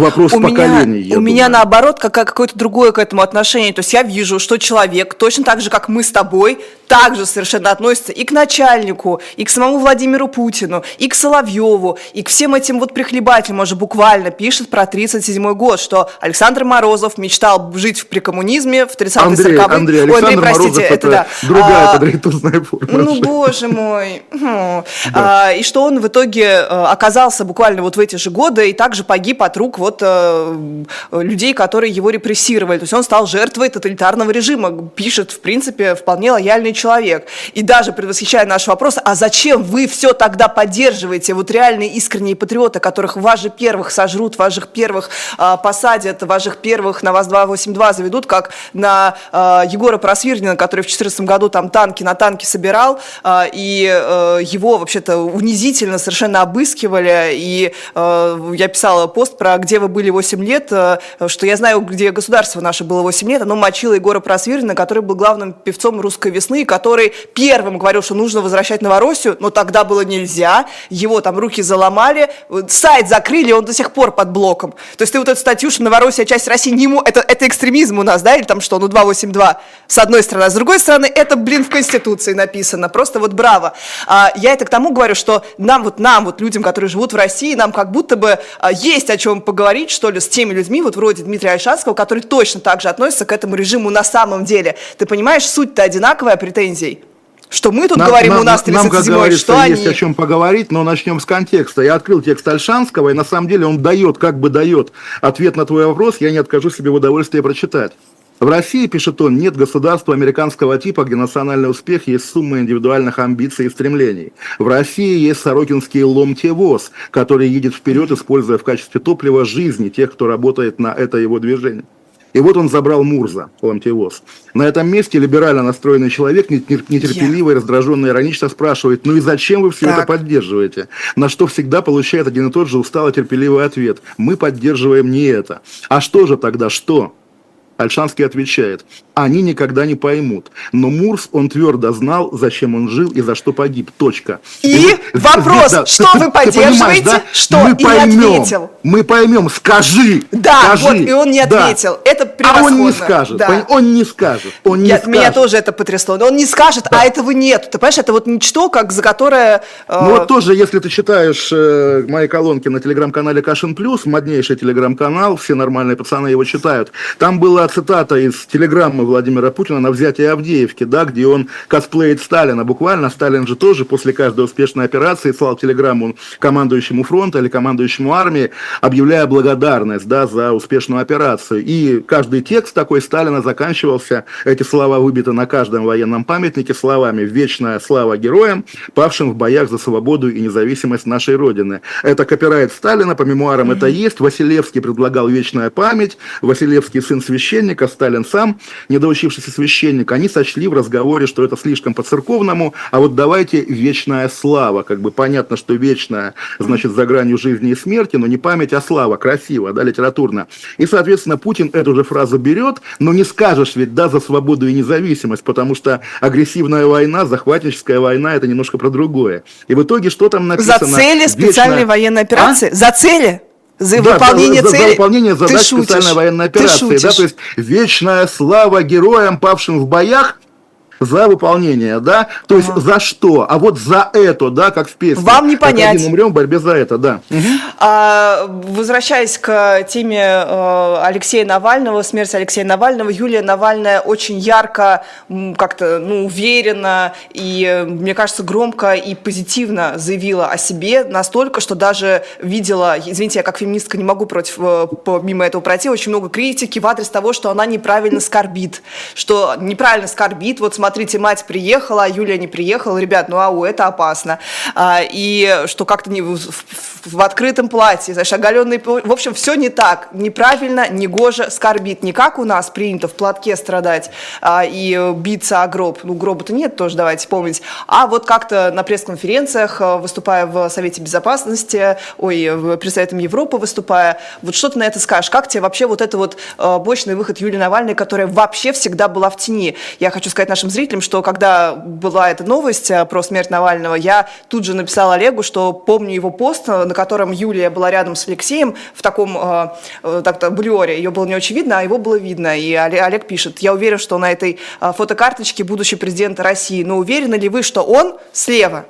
Speaker 2: вопрос у поколений.
Speaker 3: Меня, у думаю. меня наоборот как, какое-то другое к этому отношение. То есть я вижу, что человек, точно так же, как мы с тобой, также совершенно относится и к начальнику, и к самому Владимиру Путину, и к Соловьеву, и к всем этим вот прихлебателям, уже буквально пишет про 37 год, что Александр Морозов мечтал жить в прикоммунизме в 30-е 40-е.
Speaker 2: Андрей, Ой, Андрей, простите, Морозов это, это да. другая а, подритузная форма.
Speaker 3: Ну, боже мой. А, и что он в итоге э, оказался буквально вот в эти же годы и также погиб от рук вот вот людей, которые его репрессировали. То есть он стал жертвой тоталитарного режима, пишет, в принципе, вполне лояльный человек. И даже предвосхищая наш вопрос, а зачем вы все тогда поддерживаете, вот реальные искренние патриоты, которых вас же первых сожрут, вас же первых а, посадят, вас же первых на ВАЗ-282 заведут, как на а, Егора Просвирнина, который в 2014 году там танки на танки собирал, а, и а, его вообще-то унизительно совершенно обыскивали, и а, я писала пост про «Где вы были 8 лет», а, что я знаю, где государство наше было 8 лет, оно мочило Егора Просвирнина, который был главным певцом «Русской весны», который первым говорил, что нужно возвращать Новороссию, но тогда было нельзя, его там руки заломали, сайт закрыли, он до сих пор под блоком. То есть ты вот эту статью, что Новороссия часть России не ему, это, это экстремизм у нас, да, или там что, ну 282 с одной стороны, а с другой стороны, это, блин, в Конституции написано, просто вот браво. А, я это к тому говорю, что нам вот, нам вот, людям, которые живут в России, нам как будто бы а, есть о чем поговорить, что ли, с теми людьми, вот вроде Дмитрия Альшанского, которые точно так же относятся к этому режиму на самом деле. Ты понимаешь, суть-то одинаковая претензий. Что мы тут нам, говорим, нам, у нас 37
Speaker 2: Нам, как говорится, что есть они... о чем поговорить, но начнем с контекста. Я открыл текст Альшанского, и на самом деле он дает, как бы дает ответ на твой вопрос, я не откажу себе в удовольствии прочитать. В России, пишет он, нет государства американского типа, где национальный успех есть сумма индивидуальных амбиций и стремлений. В России есть сорокинский ломтевоз, который едет вперед, используя в качестве топлива жизни тех, кто работает на это его движение. И вот он забрал Мурза, Ламтевоз. На этом месте либерально настроенный человек, нетерпеливо и раздраженно иронично спрашивает, ну и зачем вы все так. это поддерживаете? На что всегда получает один и тот же устало терпеливый ответ. Мы поддерживаем не это. А что же тогда, что? Альшанский отвечает, они никогда не поймут. Но Мурс, он твердо знал, зачем он жил и за что погиб. Точка.
Speaker 3: И, и вопрос, да, что ты, вы поддерживаете, да? что
Speaker 2: мы
Speaker 3: и
Speaker 2: поймем,
Speaker 3: не ответил.
Speaker 2: Мы поймем, скажи.
Speaker 3: Да,
Speaker 2: скажи.
Speaker 3: вот, и он не ответил. Да. Это превосходно.
Speaker 2: А он не скажет,
Speaker 3: да.
Speaker 2: он не скажет. Он не
Speaker 3: Я,
Speaker 2: скажет.
Speaker 3: Меня тоже это потрясло. Он не скажет, да. а этого нет. Ты понимаешь, это вот ничто, как за которое...
Speaker 2: Э... Ну вот тоже, если ты читаешь э, мои колонки на телеграм-канале Кашин Плюс, моднейший телеграм-канал, все нормальные пацаны его читают, там цитата из телеграммы Владимира Путина на взятие Авдеевки, да, где он косплеит Сталина. Буквально Сталин же тоже после каждой успешной операции слал телеграмму командующему фронта или командующему армии, объявляя благодарность да, за успешную операцию. И каждый текст такой Сталина заканчивался, эти слова выбиты на каждом военном памятнике словами «Вечная слава героям, павшим в боях за свободу и независимость нашей Родины». Это копирайт Сталина, по мемуарам mm-hmm. это есть. Василевский предлагал вечная память, Василевский сын священника, Сталин сам, недоучившийся священник, они сочли в разговоре, что это слишком по-церковному, а вот давайте вечная слава, как бы понятно, что вечная, значит, за гранью жизни и смерти, но не память, а слава, красиво, да, литературно. И, соответственно, Путин эту же фразу берет, но не скажешь ведь, да, за свободу и независимость, потому что агрессивная война, захватническая война, это немножко про другое. И в итоге что там написано?
Speaker 3: За цели специальной вечная... военной операции? А? За цели?
Speaker 2: За да, выполнение за, цели? За выполнение задач специальной военной операции. Да, то есть вечная слава героям, павшим в боях, за выполнение, да, то ага. есть за что, а вот за это, да, как в песне.
Speaker 3: Вам не понять.
Speaker 2: Один умрем в борьбе за это, да. Угу.
Speaker 3: А, возвращаясь к теме э, Алексея Навального, смерти Алексея Навального, Юлия Навальная очень ярко, как-то, ну, уверенно и, мне кажется, громко и позитивно заявила о себе настолько, что даже видела, извините, я как феминистка не могу против, э, мимо этого пройти, очень много критики в адрес того, что она неправильно скорбит, что неправильно скорбит, вот смотрите, смотрите, мать приехала, а Юлия не приехала, ребят, ну ау, это опасно. А, и что как-то не в, в, в открытом платье, знаешь, оголенный, в общем, все не так, неправильно, негоже, скорбит. Не как у нас принято в платке страдать а, и биться о гроб, ну гроба-то нет тоже, давайте помнить, а вот как-то на пресс-конференциях, а, выступая в Совете Безопасности, ой, при Советом Европы выступая, вот что ты на это скажешь? Как тебе вообще вот это вот а, мощный выход Юлии Навальной, которая вообще всегда была в тени? Я хочу сказать нашим зрителям, что когда была эта новость э, про смерть Навального, я тут же написала Олегу, что помню его пост, на котором Юлия была рядом с Алексеем в таком э, э так-то блюоре. Ее было не очень видно, а его было видно. И Олег пишет, я уверен, что на этой э, фотокарточке будущий президент России. Но уверены ли вы, что он слева?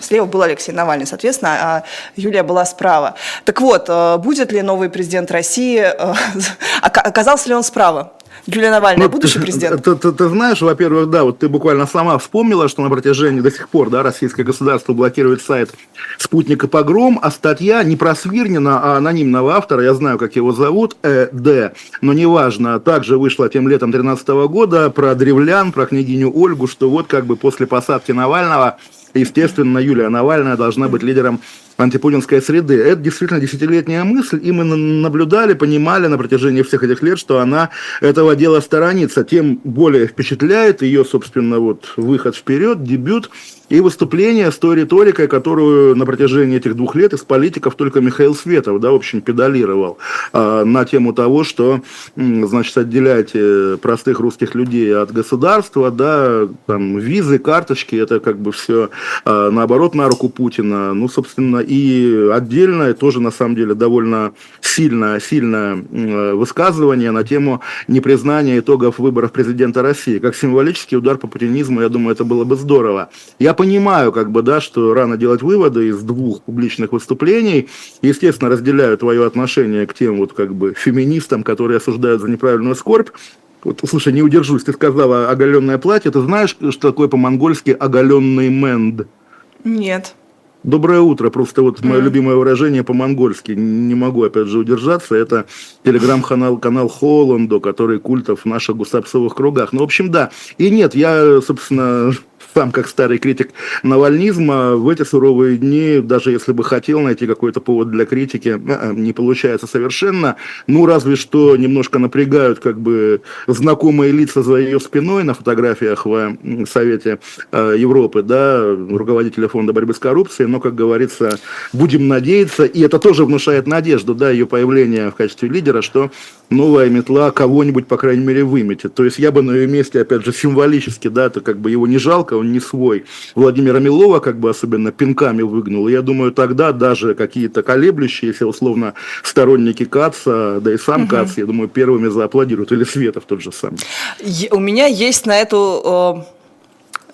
Speaker 3: Слева был Алексей Навальный, соответственно, а Юлия была справа. Так вот, э, будет ли новый президент России, э, оказался ли он справа? Юлия Навальная, ну, будущий президент?
Speaker 2: Ты, ты, ты знаешь, во-первых, да, вот ты буквально сама вспомнила, что на протяжении до сих пор, да, российское государство блокирует сайт «Спутник и погром», а статья не про Свирнина, а анонимного автора, я знаю, как его зовут, э, Д, но неважно, также вышла тем летом 2013 года про древлян, про княгиню Ольгу, что вот как бы после посадки Навального естественно, Юлия Навальная должна быть лидером антипутинской среды. Это действительно десятилетняя мысль, и мы наблюдали, понимали на протяжении всех этих лет, что она этого дела сторонится. Тем более впечатляет ее, собственно, вот выход вперед, дебют и выступление с той риторикой, которую на протяжении этих двух лет из политиков только Михаил Светов, да, в общем, педалировал э, на тему того, что, значит, отделяйте простых русских людей от государства, да, там, визы, карточки, это как бы все э, наоборот на руку Путина. Ну, собственно, и отдельное тоже, на самом деле, довольно сильное, сильное высказывание на тему непризнания итогов выборов президента России. Как символический удар по путинизму, я думаю, это было бы здорово. Я понимаю, как бы, да, что рано делать выводы из двух публичных выступлений. Естественно, разделяю твое отношение к тем вот как бы феминистам, которые осуждают за неправильную скорбь. Вот, слушай, не удержусь, ты сказала оголенное платье. Ты знаешь, что такое по-монгольски оголенный менд?
Speaker 3: Нет.
Speaker 2: Доброе утро. Просто вот мое любимое выражение по-монгольски. Не могу, опять же, удержаться. Это телеграм-канал канал Холландо, который культов в наших гусапсовых кругах. Ну, в общем, да. И нет, я, собственно, сам как старый критик навальнизма, в эти суровые дни, даже если бы хотел найти какой-то повод для критики, не получается совершенно. Ну, разве что немножко напрягают как бы знакомые лица за ее спиной на фотографиях в Совете э, Европы, да, руководителя фонда борьбы с коррупцией, но, как говорится, будем надеяться, и это тоже внушает надежду, да, ее появление в качестве лидера, что новая метла кого-нибудь, по крайней мере, выметит. То есть я бы на ее месте, опять же, символически, да, это как бы его не жалко, он не свой. Владимира Милова как бы особенно пинками выгнул. я думаю, тогда даже какие-то колеблющиеся, условно, сторонники Каца, да и сам угу. Кац, я думаю, первыми зааплодируют. Или Светов тот же самый.
Speaker 3: У меня есть на эту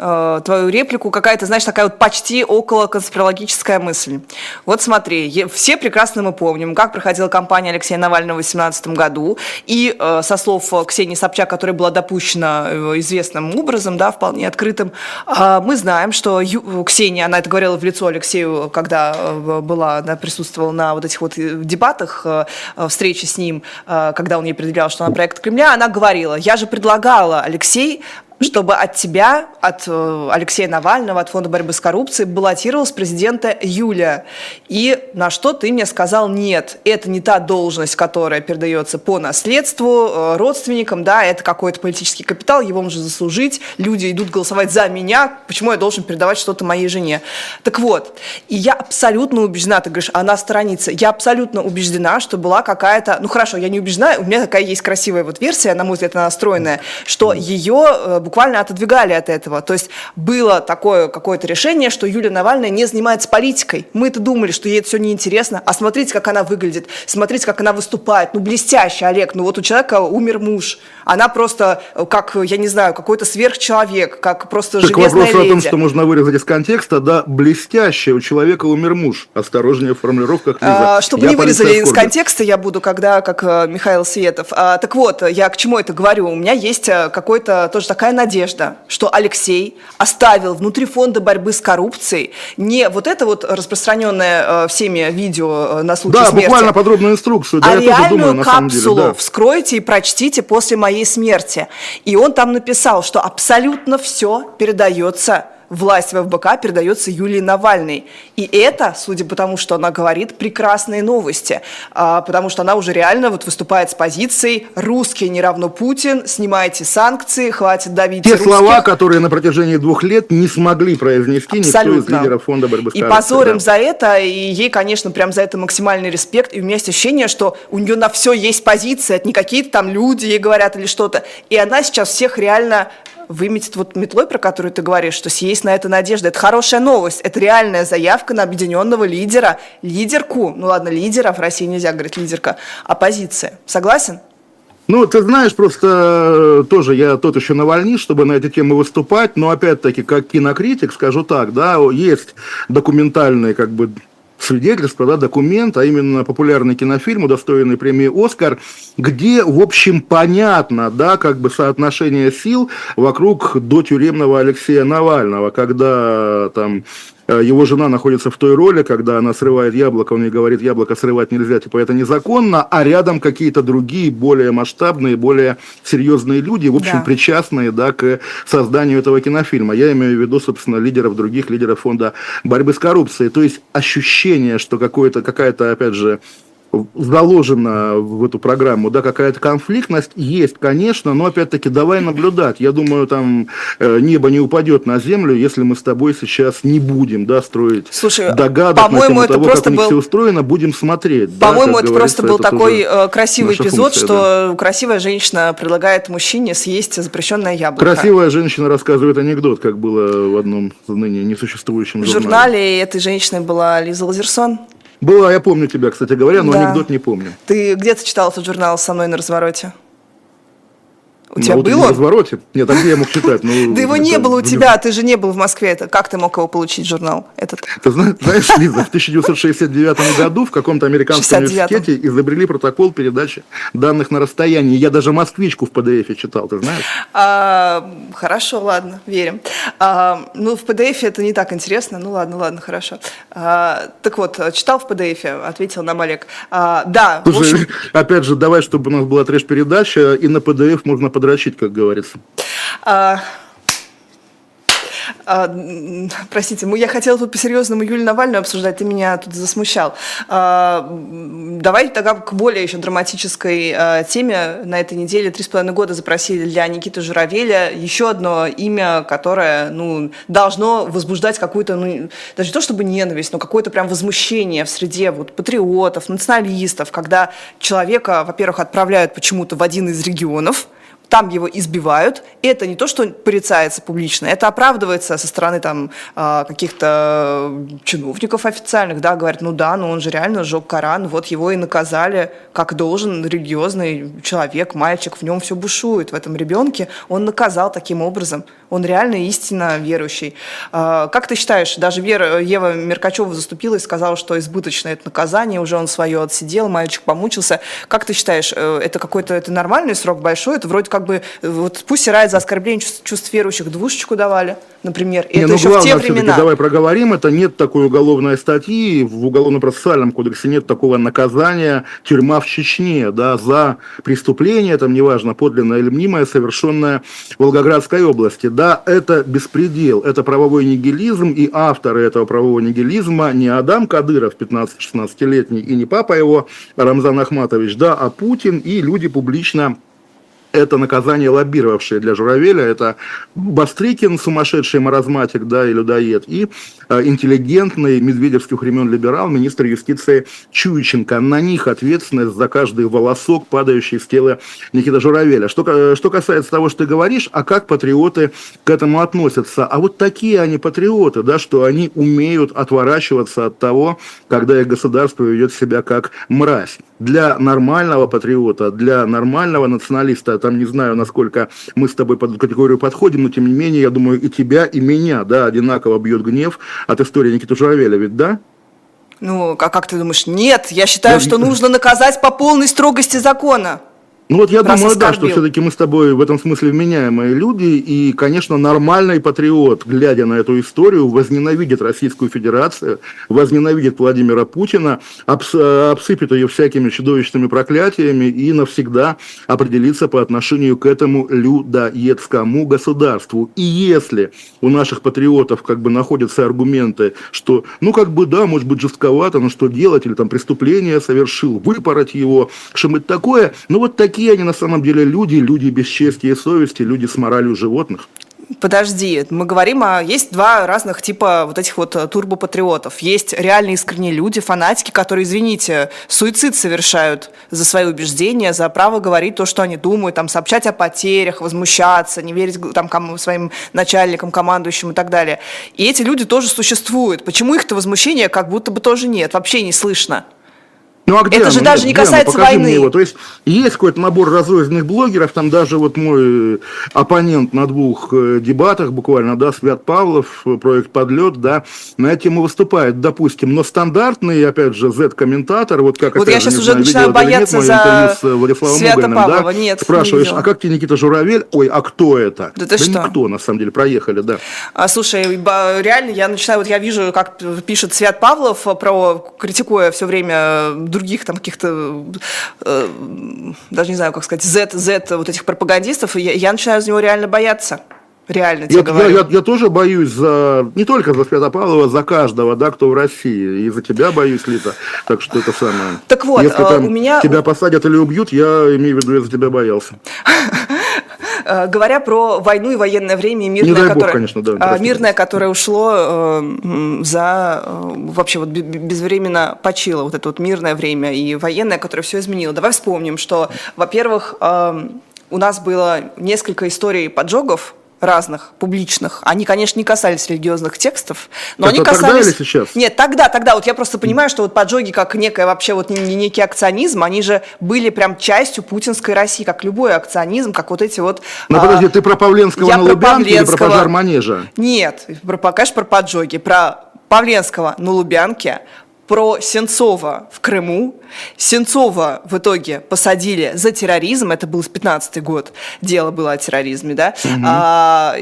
Speaker 3: э, твою реплику какая-то, знаешь, такая вот почти около конспирологическая мысль. Вот смотри, все прекрасно мы помним, как проходила кампания Алексея Навального в 2018 году, и э, со слов Ксении Собчак, которая была допущена э, известным образом, да, вполне открытым, э, мы знаем, что Ксения, она это говорила в лицо Алексею, когда э, была, она присутствовала на вот этих вот э, дебатах, э, встрече с ним, э, когда он ей предъявлял, что она проект Кремля, она говорила, я же предлагала, Алексей, чтобы от тебя, от э, Алексея Навального, от Фонда борьбы с коррупцией баллотировалась президента Юля. И на что ты мне сказал нет, это не та должность, которая передается по наследству э, родственникам, да, это какой-то политический капитал, его можно заслужить, люди идут голосовать за меня, почему я должен передавать что-то моей жене? Так вот, и я абсолютно убеждена, ты говоришь, она сторонится, я абсолютно убеждена, что была какая-то, ну хорошо, я не убеждена, у меня такая есть красивая вот версия, на мой взгляд, она настроенная, что ее буквально отодвигали от этого. То есть было такое какое-то решение, что Юлия Навальная не занимается политикой. Мы-то думали, что ей это все неинтересно. А смотрите, как она выглядит, смотрите, как она выступает. Ну, блестяще, Олег. Ну, вот у человека умер муж. Она просто, э, как, я не знаю, какой-то сверхчеловек, как просто так железная
Speaker 2: вопрос леди. о том, что можно вырезать из контекста, да, блестяще, у человека умер муж. Осторожнее в формулировках,
Speaker 3: Лиза. А, чтобы я не вырезали из контекста, я буду, когда, как э, Михаил Светов. А, так вот, я к чему это говорю? У меня есть э, какой-то тоже такая надежда, что Алексей оставил внутри фонда борьбы с коррупцией не вот это вот распространенное э, всеми видео э, на случай
Speaker 2: да,
Speaker 3: смерти.
Speaker 2: Да, буквально подробную инструкцию. Да,
Speaker 3: а реальную думаю, капсулу деле, да. вскройте и прочтите после моей смерти. И он там написал, что абсолютно все передается власть в ФБК передается Юлии Навальной. И это, судя по тому, что она говорит, прекрасные новости, а, потому что она уже реально вот выступает с позицией «русские не равно Путин, снимайте санкции, хватит давить
Speaker 2: Те
Speaker 3: русских».
Speaker 2: слова, которые на протяжении двух лет не смогли произнести Абсолютно. никто из лидеров фонда борьбы с
Speaker 3: И позорим да. за это, и ей, конечно, прям за это максимальный респект, и у меня есть ощущение, что у нее на все есть позиция, это не какие-то там люди ей говорят или что-то, и она сейчас всех реально выметит вот метлой, про которую ты говоришь, что есть на это надежда. Это хорошая новость, это реальная заявка на объединенного лидера, лидерку, ну ладно, лидера, в России нельзя говорить лидерка, оппозиция. Согласен?
Speaker 2: Ну, ты знаешь, просто э, тоже я тот еще навальнист, чтобы на эти темы выступать, но опять-таки, как кинокритик, скажу так, да, есть документальные как бы свидетельство, да, документ, а именно популярный кинофильм, удостоенный премии «Оскар», где, в общем, понятно, да, как бы соотношение сил вокруг дотюремного Алексея Навального, когда там его жена находится в той роли, когда она срывает яблоко, он ей говорит, яблоко срывать нельзя, типа это незаконно, а рядом какие-то другие, более масштабные, более серьезные люди, в общем, да. причастные да, к созданию этого кинофильма. Я имею в виду, собственно, лидеров других, лидеров фонда борьбы с коррупцией. То есть ощущение, что какое-то, какая-то, опять же, заложена в эту программу, да, какая-то конфликтность есть, конечно, но опять-таки давай наблюдать. Я думаю, там э, небо не упадет на землю, если мы с тобой сейчас не будем, да, строить
Speaker 3: Слушай,
Speaker 2: догадок на тему того, как у них был... все устроено, будем смотреть.
Speaker 3: По-моему, да, это просто был такой э, красивый эпизод, функция, что да. красивая женщина предлагает мужчине съесть запрещенное яблоко.
Speaker 2: Красивая женщина рассказывает анекдот, как было в одном ныне несуществующем журнале.
Speaker 3: В журнале этой женщиной была Лиза Лазерсон.
Speaker 2: Была, я помню тебя, кстати говоря, но да. анекдот не помню.
Speaker 3: Ты где-то читал этот журнал со мной на развороте?
Speaker 2: У тебя ну, было? В развороте? Нет, а где я мог читать?
Speaker 3: Ну, да его не было у тебя, ты же не был в Москве. Это как ты мог его получить, журнал этот?
Speaker 2: Ты знаешь, Лиза, в 1969 году в каком-то американском университете изобрели протокол передачи данных на расстоянии. Я даже москвичку в PDF читал, ты знаешь?
Speaker 3: А, хорошо, ладно, верим. А, ну, в PDF это не так интересно. Ну, ладно, ладно, хорошо. А, так вот, читал в PDF, ответил нам Олег. А, да,
Speaker 2: Слушай, общем... опять же, давай, чтобы у нас была треш-передача, и на PDF можно подрочить, как говорится. А,
Speaker 3: а, простите, я хотела тут по-серьезному Юлию Навальную обсуждать, ты меня тут засмущал. А, давайте тогда к более еще драматической а, теме. На этой неделе три с половиной года запросили для Никиты Журавеля еще одно имя, которое ну, должно возбуждать какую-то, ну, даже не то чтобы ненависть, но какое-то прям возмущение в среде вот, патриотов, националистов, когда человека, во-первых, отправляют почему-то в один из регионов – там его избивают, и это не то, что порицается публично, это оправдывается со стороны там а, каких-то чиновников официальных, да, говорят, ну да, ну он же реально сжег Коран, вот его и наказали, как должен религиозный человек, мальчик, в нем все бушует, в этом ребенке он наказал таким образом, он реально истинно верующий. А, как ты считаешь, даже Вера, Ева Меркачева заступила и сказала, что избыточное это наказание, уже он свое отсидел, мальчик помучился. Как ты считаешь, э, это какой-то это нормальный срок большой, это вроде как как бы, вот пусть Сирайт за оскорбление чувств, чувств верующих двушечку давали, например. И не, это ну, еще главное, в те времена.
Speaker 2: Давай проговорим, это нет такой уголовной статьи, в Уголовно-процессуальном кодексе нет такого наказания тюрьма в Чечне, да, за преступление, там неважно, подлинное или мнимое, совершенное в Волгоградской области. Да, это беспредел, это правовой нигилизм, и авторы этого правового нигилизма не Адам Кадыров, 15-16-летний, и не папа его, Рамзан Ахматович, да, а Путин и люди публично это наказание лоббировавшее для Журавеля, это Бастрыкин, сумасшедший маразматик, да, и людоед, и э, интеллигентный медведевских времен либерал, министр юстиции Чуйченко. На них ответственность за каждый волосок, падающий с тела Никита Журавеля. Что, э, что касается того, что ты говоришь, а как патриоты к этому относятся? А вот такие они патриоты, да, что они умеют отворачиваться от того, когда их государство ведет себя как мразь. Для нормального патриота, для нормального националиста там не знаю, насколько мы с тобой под категорию подходим, но тем не менее, я думаю, и тебя, и меня, да, одинаково бьет гнев от истории Никиты Журавеля, ведь да?
Speaker 3: Ну, а как ты думаешь? Нет, я считаю, я... что нужно наказать по полной строгости закона.
Speaker 2: Ну вот я думаю, да, что все-таки мы с тобой в этом смысле вменяемые люди, и, конечно, нормальный патриот, глядя на эту историю, возненавидит Российскую Федерацию, возненавидит Владимира Путина, обс обсыпет ее всякими чудовищными проклятиями и навсегда определится по отношению к этому людоедскому государству. И если у наших патриотов как бы находятся аргументы, что, ну как бы да, может быть жестковато, но что делать, или там преступление совершил, выпороть его, что-нибудь такое, ну вот такие какие они на самом деле люди, люди без чести и совести, люди с моралью животных.
Speaker 3: Подожди, мы говорим о... Есть два разных типа вот этих вот э, турбопатриотов. Есть реальные искренние люди, фанатики, которые, извините, суицид совершают за свои убеждения, за право говорить то, что они думают, там, сообщать о потерях, возмущаться, не верить там, кому, своим начальникам, командующим и так далее. И эти люди тоже существуют. Почему их-то возмущения как будто бы тоже нет, вообще не слышно? Ну а где Это же даже Нет, не касается
Speaker 2: Покажи
Speaker 3: войны.
Speaker 2: Его. То есть есть какой-то набор разрозненных блогеров, там даже вот мой э, оппонент на двух э, дебатах буквально, да, Свят Павлов, э, проект «Подлет», да, на эту тему выступает, допустим, но стандартный, опять же, Z-комментатор, вот как
Speaker 3: Вот я сейчас уже знаю, начинаю бояться нет, за с Владиславом Свята
Speaker 2: Мугольным,
Speaker 3: Павлова,
Speaker 2: да?
Speaker 3: нет,
Speaker 2: Спрашиваешь, не а как тебе Никита Журавель? Ой, а кто это?
Speaker 3: Да ты да что?
Speaker 2: никто, на самом деле, проехали, да.
Speaker 3: А, слушай, реально, я начинаю, вот я вижу, как пишет Свят Павлов про, критикуя все время других там каких-то, э, даже не знаю, как сказать, Z, Z вот этих пропагандистов, я, я начинаю за него реально бояться. Реально
Speaker 2: я. Я, я, я тоже боюсь за, не только за Святопавлова, за каждого, да, кто в России. И за тебя боюсь, Лита. Так что это самое.
Speaker 3: Так вот,
Speaker 2: Если
Speaker 3: э,
Speaker 2: там
Speaker 3: у меня...
Speaker 2: тебя посадят или убьют, я имею в виду, я за тебя боялся.
Speaker 3: Э, говоря про войну и военное время, мирное,
Speaker 2: которое, Бог, конечно, да,
Speaker 3: а, мирное, которое ушло э, за э, вообще вот безвременно почило, вот это вот мирное время и военное, которое все изменило. Давай вспомним, что, во-первых, у нас было несколько историй поджогов разных, публичных. Они, конечно, не касались религиозных текстов, но
Speaker 2: Это
Speaker 3: они касались...
Speaker 2: Тогда или сейчас?
Speaker 3: Нет, тогда, тогда. Вот я просто понимаю, что вот поджоги, как некое вообще вот не некий акционизм, они же были прям частью путинской России, как любой акционизм, как вот эти вот...
Speaker 2: Ну, а... подожди, ты про Павленского я на про Лубянке Павленского... или про пожар манежа?
Speaker 3: Нет, про, конечно, про поджоги, про Павленского на Лубянке, про Сенцова в Крыму. Сенцова в итоге посадили за терроризм, это был 15 год, дело было о терроризме, да, угу. а,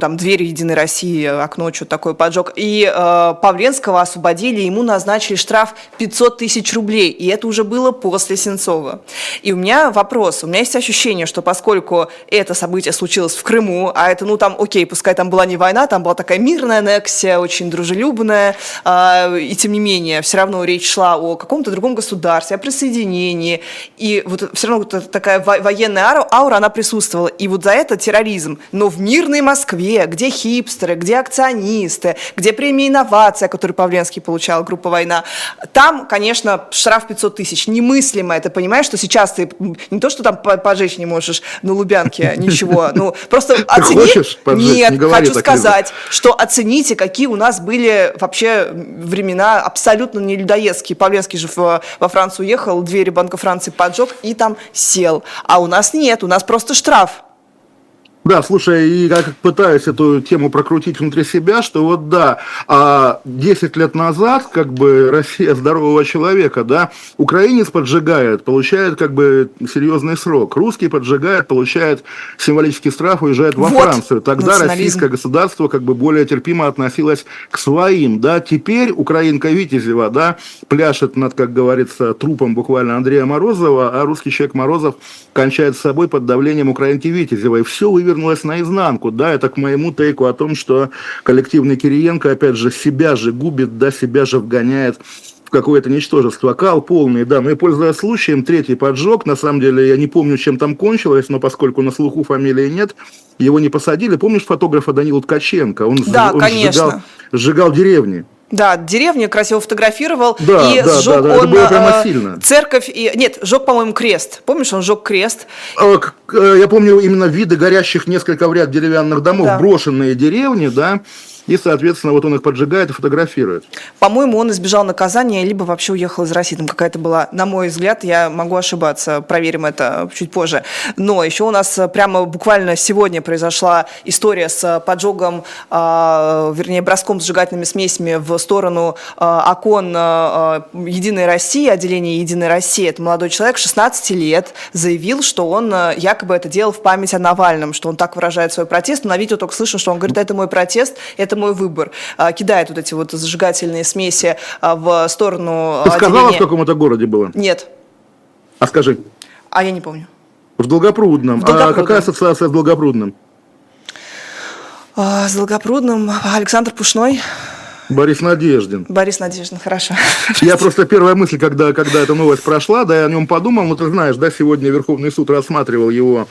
Speaker 3: там дверь Единой России, окно, что такое поджог, и а, Павленского освободили, ему назначили штраф 500 тысяч рублей, и это уже было после Сенцова. И у меня вопрос, у меня есть ощущение, что поскольку это событие случилось в Крыму, а это, ну там, окей, пускай там была не война, там была такая мирная аннексия, очень дружелюбная, а, и тем не менее, все равно речь шла о каком-то другом государстве, о присоединении, и вот все равно вот такая военная аура, аура, она присутствовала, и вот за это терроризм. Но в мирной Москве, где хипстеры, где акционисты, где премия инновация, которую Павленский получал, группа «Война», там, конечно, штраф 500 тысяч. Немыслимо это, понимаешь, что сейчас ты не то, что там пожечь не можешь на Лубянке, ничего, ну, просто оцени... Нет,
Speaker 2: не
Speaker 3: хочу сказать, что оцените, какие у нас были вообще времена абсолютно не людоедский. Павленский же во Францию уехал, двери Банка Франции поджег и там сел. А у нас нет, у нас просто штраф.
Speaker 2: Да, слушай, и я как пытаюсь эту тему прокрутить внутри себя, что вот да, 10 а лет назад, как бы Россия здорового человека, да, украинец поджигает, получает как бы серьезный срок, русский поджигает, получает символический штраф, уезжает во вот, Францию. Тогда российское государство как бы более терпимо относилось к своим, да, теперь украинка Витязева, да, пляшет над, как говорится, трупом буквально Андрея Морозова, а русский человек Морозов кончает с собой под давлением украинки Витязевой. Все вывернулось вывернулась наизнанку. Да, это к моему тейку о том, что коллективный Кириенко, опять же, себя же губит, да, себя же вгоняет в какое-то ничтожество. Кал полный, да. Ну и пользуясь случаем, третий поджог. На самом деле, я не помню, чем там кончилось, но поскольку на слуху фамилии нет, его не посадили. Помнишь фотографа Данила Ткаченко? Он,
Speaker 3: да,
Speaker 2: он
Speaker 3: конечно.
Speaker 2: Сжигал, сжигал деревни.
Speaker 3: Да, деревню красиво фотографировал
Speaker 2: да,
Speaker 3: и
Speaker 2: да,
Speaker 3: сжег
Speaker 2: да, да,
Speaker 3: он
Speaker 2: это было прямо сильно.
Speaker 3: церковь и нет, сжег, по-моему, крест. Помнишь, он сжег крест?
Speaker 2: Э, э, я помню именно виды горящих несколько в ряд деревянных домов, да. брошенные деревни, да. И, соответственно, вот он их поджигает и фотографирует.
Speaker 3: По-моему, он избежал наказания, либо вообще уехал из России. Там какая-то была, на мой взгляд, я могу ошибаться, проверим это чуть позже. Но еще у нас прямо буквально сегодня произошла история с поджогом, э, вернее, броском с сжигательными смесями в сторону э, окон э, Единой России, отделения Единой России. Это молодой человек, 16 лет, заявил, что он якобы это делал в память о Навальном, что он так выражает свой протест. Но на видео только слышно, что он говорит, это мой протест, это мой выбор. А, кидает вот эти вот зажигательные смеси а, в сторону
Speaker 2: Ты отделения... сказала, в каком это городе было?
Speaker 3: Нет.
Speaker 2: А скажи.
Speaker 3: А я не помню.
Speaker 2: В Долгопрудном. В Долгопрудном. А какая ассоциация с Долгопрудным?
Speaker 3: А, с Долгопрудным Александр Пушной.
Speaker 2: Борис Надеждин.
Speaker 3: Борис Надеждин, хорошо.
Speaker 2: Я просто первая мысль, когда, когда эта новость прошла, да, я о нем подумал, ну ты знаешь, да, сегодня Верховный суд рассматривал его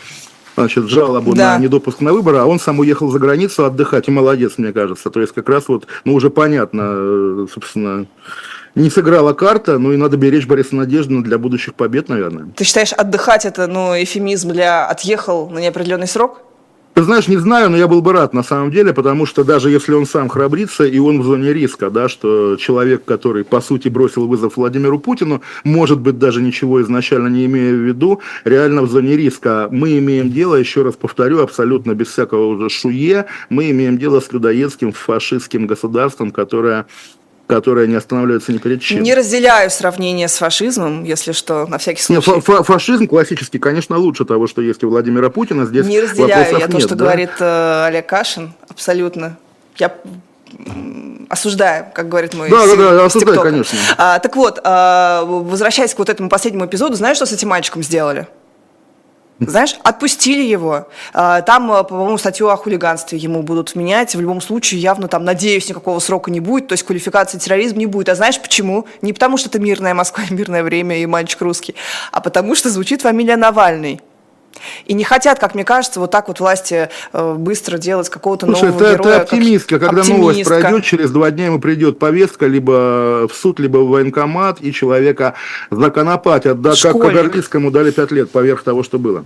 Speaker 2: значит, жалобу да. на недопуск на выборы, а он сам уехал за границу отдыхать, и молодец, мне кажется. То есть как раз вот, ну уже понятно, э, собственно, не сыграла карта, ну и надо беречь Бориса Надеждина для будущих побед, наверное.
Speaker 3: Ты считаешь, отдыхать это, ну, эфемизм для отъехал на неопределенный срок?
Speaker 2: Ты знаешь, не знаю, но я был бы рад на самом деле, потому что даже если он сам храбрится, и он в зоне риска, да, что человек, который, по сути, бросил вызов Владимиру Путину, может быть, даже ничего изначально не имея в виду, реально в зоне риска. Мы имеем дело, еще раз повторю, абсолютно без всякого уже шуе, мы имеем дело с людоедским фашистским государством, которое которая не останавливается ни перед чем.
Speaker 3: Не разделяю сравнение с фашизмом, если что, на всякий случай.
Speaker 2: Не, фа фашизм классический, конечно, лучше того, что есть у Владимира Путина. Здесь
Speaker 3: не разделяю я
Speaker 2: нет,
Speaker 3: то, что
Speaker 2: да?
Speaker 3: говорит э, Олег Кашин, абсолютно. Я осуждаем, как говорит мой
Speaker 2: Да, сын, да, да, осуждаю, конечно.
Speaker 3: А, так вот, а, возвращаясь к вот этому последнему эпизоду, знаешь, что с этим мальчиком сделали? Знаешь, отпустили его. А, там, а, по-моему, статью о хулиганстве ему будут вменять. В любом случае, явно там, надеюсь, никакого срока не будет. То есть квалификации терроризм не будет. А знаешь почему? Не потому, что это мирная Москва, мирное время и мальчик русский, а потому что звучит фамилия Навальный. И не хотят, как мне кажется, вот так вот власти э, быстро делать какого-то
Speaker 2: Слушай,
Speaker 3: нового
Speaker 2: это,
Speaker 3: героя.
Speaker 2: это оптимистка, когда
Speaker 3: оптимистка.
Speaker 2: новость пройдет, через два дня ему придет повестка либо в суд, либо в военкомат, и человека законопатят, да, как Кагарлицкому дали пять лет поверх того, что было.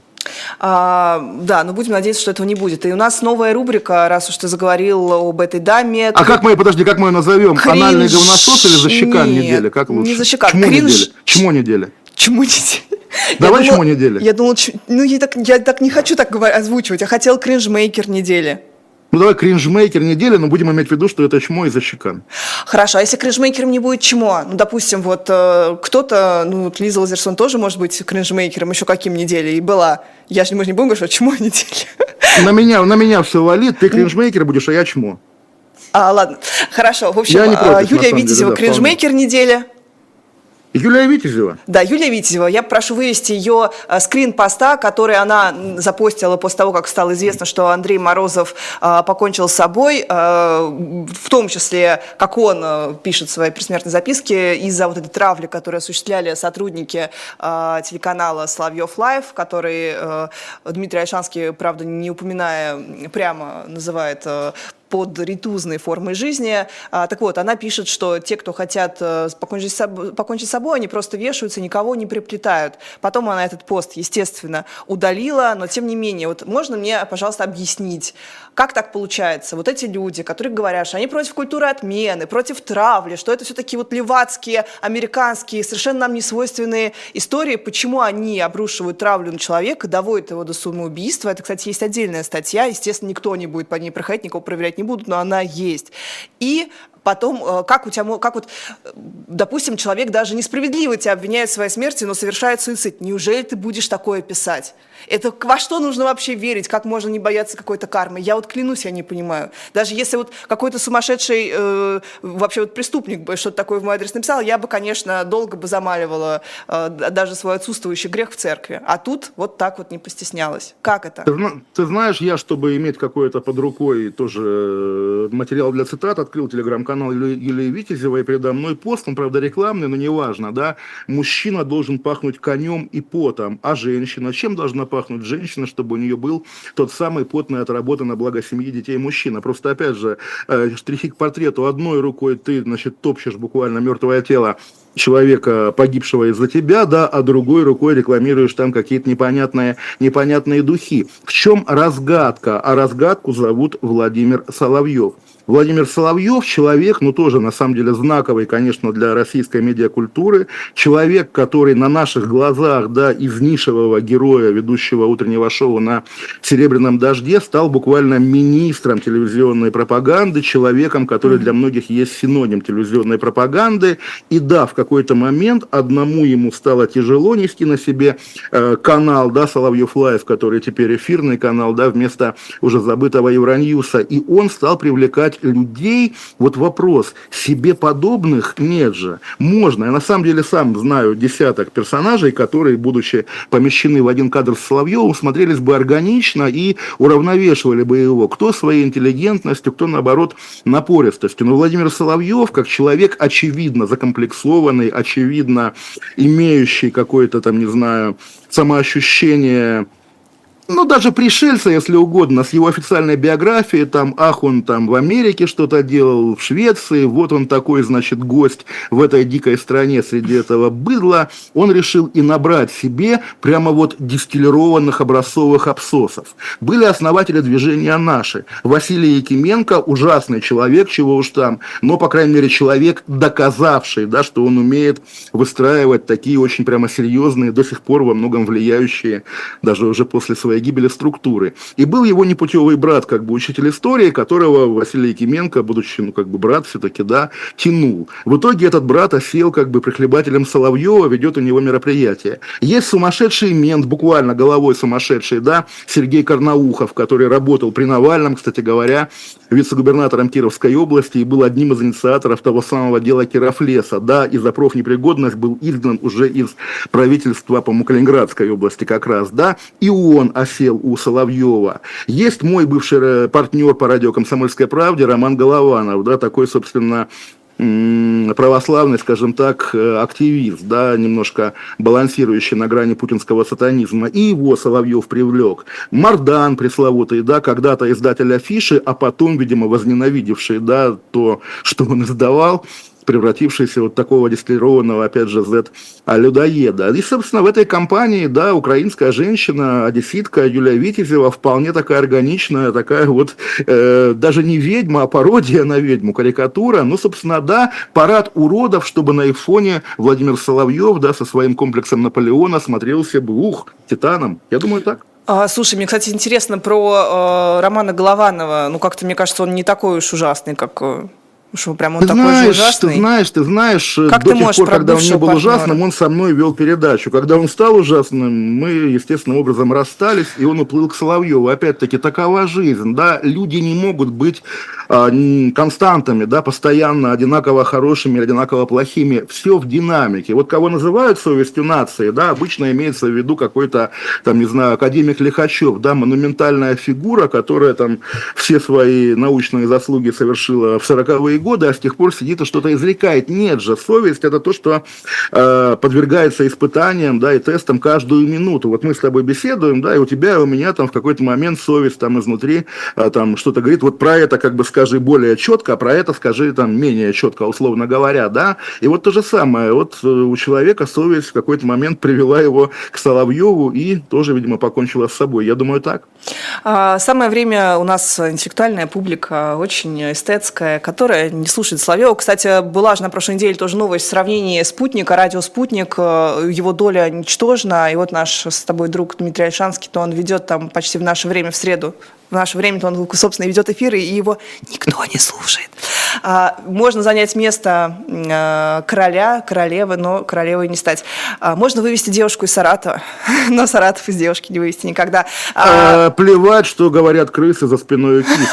Speaker 3: А, да, но будем надеяться, что этого не будет. И у нас новая рубрика, раз уж ты заговорил об этой даме.
Speaker 2: А как мы, подожди, как мы ее назовем? Кринж... Анальный говносос или защекан недели? Как лучше?
Speaker 3: Не защекан.
Speaker 2: Чмо
Speaker 3: Кринж...
Speaker 2: недели? Чмо недели?
Speaker 3: Чему недели?
Speaker 2: Давай чему недели?
Speaker 3: Я думала, ну я так, я так не хочу так озвучивать, я хотел кринжмейкер недели.
Speaker 2: Ну давай кринжмейкер недели, но будем иметь в виду, что это чмо из защекан.
Speaker 3: Хорошо, а если кринжмейкером не будет чмо? Ну, допустим, вот э, кто-то, ну, вот Лиза Лазерсон тоже может быть кринжмейкером еще каким недели и была. Я же, мы же не будем говорить, что чмо недели.
Speaker 2: На меня, на меня все валит, ты кринжмейкер будешь, а я чмо.
Speaker 3: А, ладно, хорошо. В общем,
Speaker 2: Я не против,
Speaker 3: Юлия
Speaker 2: на самом
Speaker 3: Витязева,
Speaker 2: деле, да,
Speaker 3: кринжмейкер недели.
Speaker 2: Юлия Витязева?
Speaker 3: Да, Юлия Витязева. Я прошу вывести ее э, скрин поста, который она запостила после того, как стало известно, что Андрей Морозов э, покончил с собой, э, в том числе, как он пишет в своей предсмертной записке, из-за вот этой травли, которую осуществляли сотрудники телеканала Соловьев Лайв, который Дмитрий Альшанский, правда, не упоминая прямо, называет под ритузной формой жизни. А, так вот, она пишет, что те, кто хотят э, покончить покончить с собой, они просто вешаются, никого не приплетают. Потом она этот пост, естественно, удалила, но тем не менее, вот можно мне, пожалуйста, объяснить, как так получается? Вот эти люди, которые говорят, что они против культуры отмены, против травли, что это все-таки вот левацкие, американские, совершенно нам не свойственные истории, почему они обрушивают травлю на человека, доводят его до самоубийства. Это, кстати, есть отдельная статья, естественно, никто не будет по ней проходить, никого проверять не будут, но она есть. И потом, э, как у тебя, как вот, допустим, человек даже несправедливо тебя обвиняет в своей смерти, но совершает суицид. Неужели ты будешь такое писать? Это во что нужно вообще верить? Как можно не бояться какой-то кармы? Я вот клянусь, я не понимаю. Даже если вот какой-то сумасшедший э, вообще вот преступник бы что-то такое в мой адрес написал, я бы, конечно, долго бы замаливала э, даже свой отсутствующий грех в церкви. А тут вот так вот не постеснялась. Как это?
Speaker 2: Ты, ты знаешь, я, чтобы иметь какое-то под рукой тоже э, материал для цитат, открыл телеграм-канал Юлии Витязевой, передо мной пост, он, правда, рекламный, но неважно, да, мужчина должен пахнуть конем и потом, а женщина чем должна пахнуть женщина, чтобы у нее был тот самый потный отработан на благо семьи, детей мужчина. Просто, опять же, э, штрихи к портрету. Одной рукой ты, значит, топчешь буквально мертвое тело человека, погибшего из-за тебя, да, а другой рукой рекламируешь там какие-то непонятные, непонятные духи. В чем разгадка? А разгадку зовут Владимир Соловьев. Владимир Соловьев, человек, ну тоже на самом деле знаковый, конечно, для российской медиакультуры, человек, который на наших глазах, да, из нишевого героя, ведущего утреннего шоу на «Серебряном дожде», стал буквально министром телевизионной пропаганды, человеком, который для многих есть синоним телевизионной пропаганды. И да, в какой-то момент одному ему стало тяжело нести на себе э, канал, да, Соловьев Лайв, который теперь эфирный канал, да, вместо уже забытого Евроньюса, и он стал привлекать людей, вот вопрос, себе подобных нет же. Можно. Я на самом деле сам знаю десяток персонажей, которые, будучи помещены в один кадр с Соловьевым, смотрелись бы органично и уравновешивали бы его. Кто своей интеллигентностью, кто, наоборот, напористостью. Но Владимир Соловьев, как человек, очевидно закомплексованный, очевидно имеющий какое-то там, не знаю, самоощущение ну, даже пришельца, если угодно, с его официальной биографией, там, ах, он там в Америке что-то делал, в Швеции, вот он такой, значит, гость в этой дикой стране среди этого быдла, он решил и набрать себе прямо вот дистиллированных образцовых абсосов. Были основатели движения «Наши». Василий Якименко, ужасный человек, чего уж там, но, по крайней мере, человек, доказавший, да, что он умеет выстраивать такие очень прямо серьезные, до сих пор во многом влияющие, даже уже после своей гибели структуры. И был его непутевый брат, как бы учитель истории, которого Василий Якименко, будучи, ну, как бы брат все-таки, да, тянул. В итоге этот брат осел как бы прихлебателем Соловьева, ведет у него мероприятие. Есть сумасшедший мент, буквально головой сумасшедший, да, Сергей Карнаухов, который работал при Навальном, кстати говоря, вице-губернатором Кировской области и был одним из инициаторов того самого дела Кировлеса, да, и за профнепригодность был изгнан уже из правительства, по Калининградской области как раз, да, и он осел у Соловьева. Есть мой бывший э, партнер по радио «Комсомольской правде» Роман Голованов, да, такой, собственно, православный, скажем так, э, активист, да, немножко балансирующий на грани путинского сатанизма, и его Соловьев привлек. Мардан пресловутый, да, когда-то издатель афиши, а потом, видимо, возненавидевший, да, то, что он издавал, превратившийся вот такого дистиллированного, опять же, Z-людоеда. И, собственно, в этой компании, да, украинская женщина, одесситка Юлия Витязева, вполне такая органичная, такая вот, э, даже не ведьма, а пародия на ведьму, карикатура. Ну, собственно, да, парад уродов, чтобы на их фоне Владимир Соловьев, да, со своим комплексом Наполеона смотрелся бы, ух, титаном. Я думаю, так.
Speaker 3: А, слушай, мне, кстати, интересно про э, Романа Голованова. Ну, как-то, мне кажется, он не такой уж ужасный, как э, что прям он
Speaker 2: ты
Speaker 3: такой
Speaker 2: знаешь,
Speaker 3: же ужасный?
Speaker 2: Ты знаешь, ты знаешь,
Speaker 3: как
Speaker 2: до тех пор, когда он не был партнера? ужасным, он со мной вел передачу. Когда он стал ужасным, мы естественным образом расстались, и он уплыл к Соловьеву. Опять-таки, такова жизнь, да, люди не могут быть а, константами, да, постоянно одинаково хорошими, одинаково плохими. Все в динамике. Вот кого называют совестью нации, да, обычно имеется в виду какой-то, там, не знаю, академик Лихачев, да, монументальная фигура, которая там все свои научные заслуги совершила в 40-е годы, а с тех пор сидит и что-то изрекает. Нет же, совесть это то, что э, подвергается испытаниям, да, и тестам каждую минуту. Вот мы с тобой беседуем, да, и у тебя, и у меня там в какой-то момент совесть там изнутри э, там что-то говорит, вот про это как бы скажи более четко, а про это скажи там менее четко, условно говоря, да. И вот то же самое, вот э, у человека совесть в какой-то момент привела его к Соловьеву и тоже, видимо, покончила с собой. Я думаю, так.
Speaker 3: А, самое время у нас интеллектуальная публика, очень эстетская, которая не слушает Соловьева. Кстати, была же на прошлой неделе тоже новость в сравнении «Спутника», радио «Спутник», э, его доля ничтожна, и вот наш с тобой друг Дмитрий Альшанский, то он ведет там почти в наше время, в среду, в наше время то он, собственно, ведет эфиры, и его никто не слушает. А, можно занять место а, короля, королевы, но королевой не стать. А, можно вывести девушку из Саратова, но Саратов из девушки не вывести никогда.
Speaker 2: А, плевать, что говорят крысы за спиной кисы.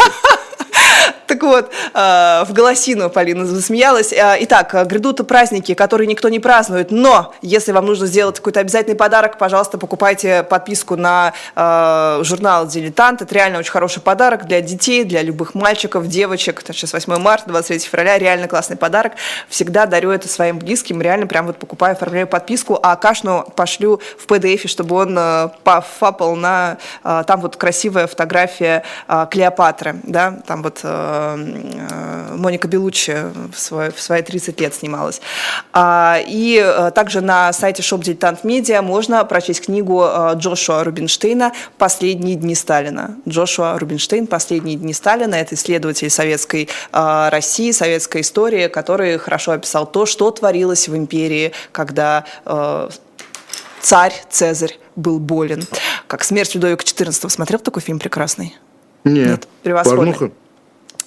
Speaker 3: Так вот, э, в голосину Полина засмеялась. Э, итак, грядут праздники, которые никто не празднует, но если вам нужно сделать какой-то обязательный подарок, пожалуйста, покупайте подписку на э, журнал «Дилетант». Это реально очень хороший подарок для детей, для любых мальчиков, девочек. Сейчас 8 марта, 23 февраля. Реально классный подарок. Всегда дарю это своим близким. Реально прям вот покупаю, оформляю подписку, а Кашну пошлю в PDF, чтобы он пофапал на... Там вот красивая фотография Клеопатры, да, там вот Моника Белуччи в, свой, в свои 30 лет снималась. А, и э, также на сайте Shop Дилетант Медиа можно прочесть книгу э, Джошуа Рубинштейна «Последние дни Сталина». Джошуа Рубинштейн «Последние дни Сталина» — это исследователь советской России, советской истории, который хорошо описал то, что творилось в империи, когда царь Цезарь был болен. Как «Смерть Людовика XIV». Смотрел такой фильм прекрасный?
Speaker 2: Нет. Нет
Speaker 3: превосходный. Порнуха?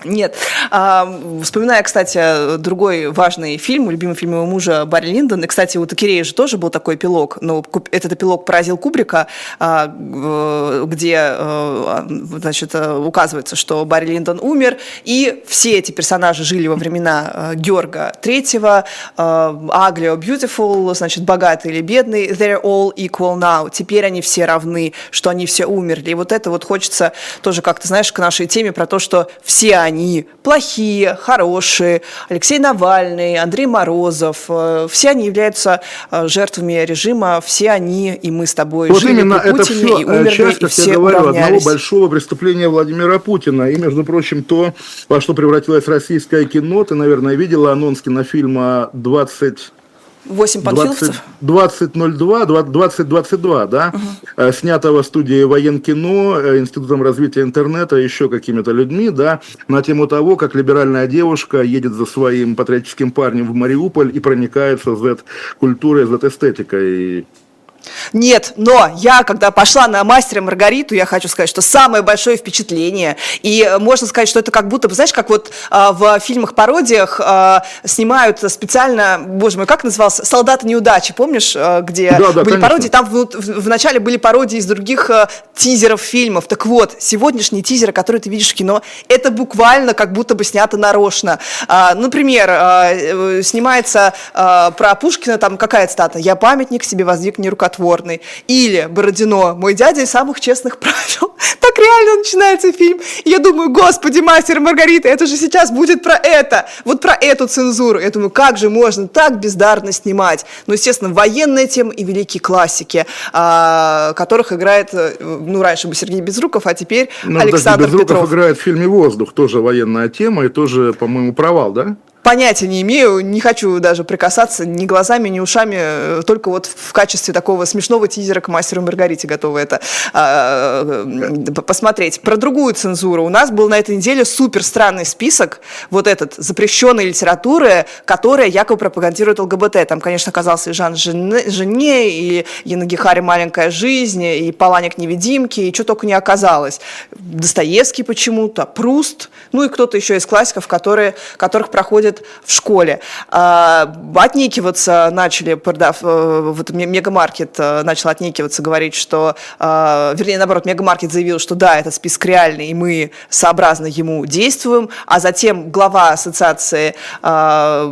Speaker 3: Нет. А, вспоминая, кстати, другой важный фильм, любимый фильм его мужа Барри Линдон, и, кстати, у Такирея же тоже был такой эпилог, но этот эпилог поразил Кубрика, а, где, а, значит, указывается, что Барри Линдон умер, и все эти персонажи жили во времена Георга Третьего, Аглио Beautiful, значит, богатый или бедный, they're all equal now, теперь они все равны, что они все умерли. И вот это вот хочется тоже как-то, знаешь, к нашей теме про то, что все они плохие, плохие, хорошие, Алексей Навальный, Андрей Морозов, э, все они являются э, жертвами режима, все они и мы с тобой
Speaker 2: вот
Speaker 3: жили
Speaker 2: именно
Speaker 3: при
Speaker 2: это
Speaker 3: Путине
Speaker 2: все
Speaker 3: и умерли,
Speaker 2: часть,
Speaker 3: и все
Speaker 2: я говорю, одного большого преступления Владимира Путина. И, между прочим, то, во что превратилось российское кино, ты, наверное, видела анонс кинофильма 20...
Speaker 3: 8 панфиловцев?
Speaker 2: 2002, 2022, да, угу. снятого студией военкино, э, Институтом развития интернета, еще какими-то людьми, да, на тему того, как либеральная девушка едет за своим патриотическим парнем в Мариуполь и проникается Z-культурой, Z-эстетикой.
Speaker 3: Нет, но я, когда пошла на мастера Маргариту, я хочу сказать, что самое большое впечатление, и можно сказать, что это как будто, знаешь, как вот а, в фильмах-пародиях а, снимают специально, боже мой, как назывался, «Солдаты неудачи», помнишь, а, где
Speaker 2: да, да,
Speaker 3: были
Speaker 2: конечно.
Speaker 3: пародии, там в, в, были пародии из других а, тизеров фильмов, так вот, сегодняшние тизеры, которые ты видишь в кино, это буквально как будто бы снято нарочно. А, например, а, снимается а, про Пушкина, там какая цитата, «Я памятник себе воздвиг нерукотворный», рукотворный. Или Бородино, мой дядя из самых честных правил. Так реально начинается фильм. И я думаю, господи, мастер Маргарита, это же сейчас будет про это. Вот про эту цензуру. Я думаю, как же можно так бездарно снимать? Ну, естественно, военная тема и великие классики, а, которых играет, ну, раньше бы Сергей Безруков, а теперь ну, Александр
Speaker 2: Безруков
Speaker 3: Петров.
Speaker 2: играет в фильме «Воздух», тоже военная тема и тоже, по-моему, провал, да?
Speaker 3: Понятия не имею, не хочу даже прикасаться ни глазами, ни ушами, только вот в качестве такого смешного тизера к мастеру Маргарите готова это а, посмотреть. Про другую цензуру. У нас был на этой неделе супер странный список, вот этот, запрещенной литературы, которая якобы пропагандирует ЛГБТ. Там, конечно, оказался и Жан Жене, и Янагихари «Маленькая жизнь», и Паланик «Невидимки», и что только не оказалось. Достоевский почему-то, Пруст, ну и кто-то еще из классиков, которые, которых проходит происходит в школе. А, отнекиваться начали, продав, э, вот Мегамаркет э, начал отнекиваться, говорить, что, а, вернее, наоборот, Мегамаркет заявил, что да, этот список реальный, и мы сообразно ему действуем, а затем глава ассоциации а,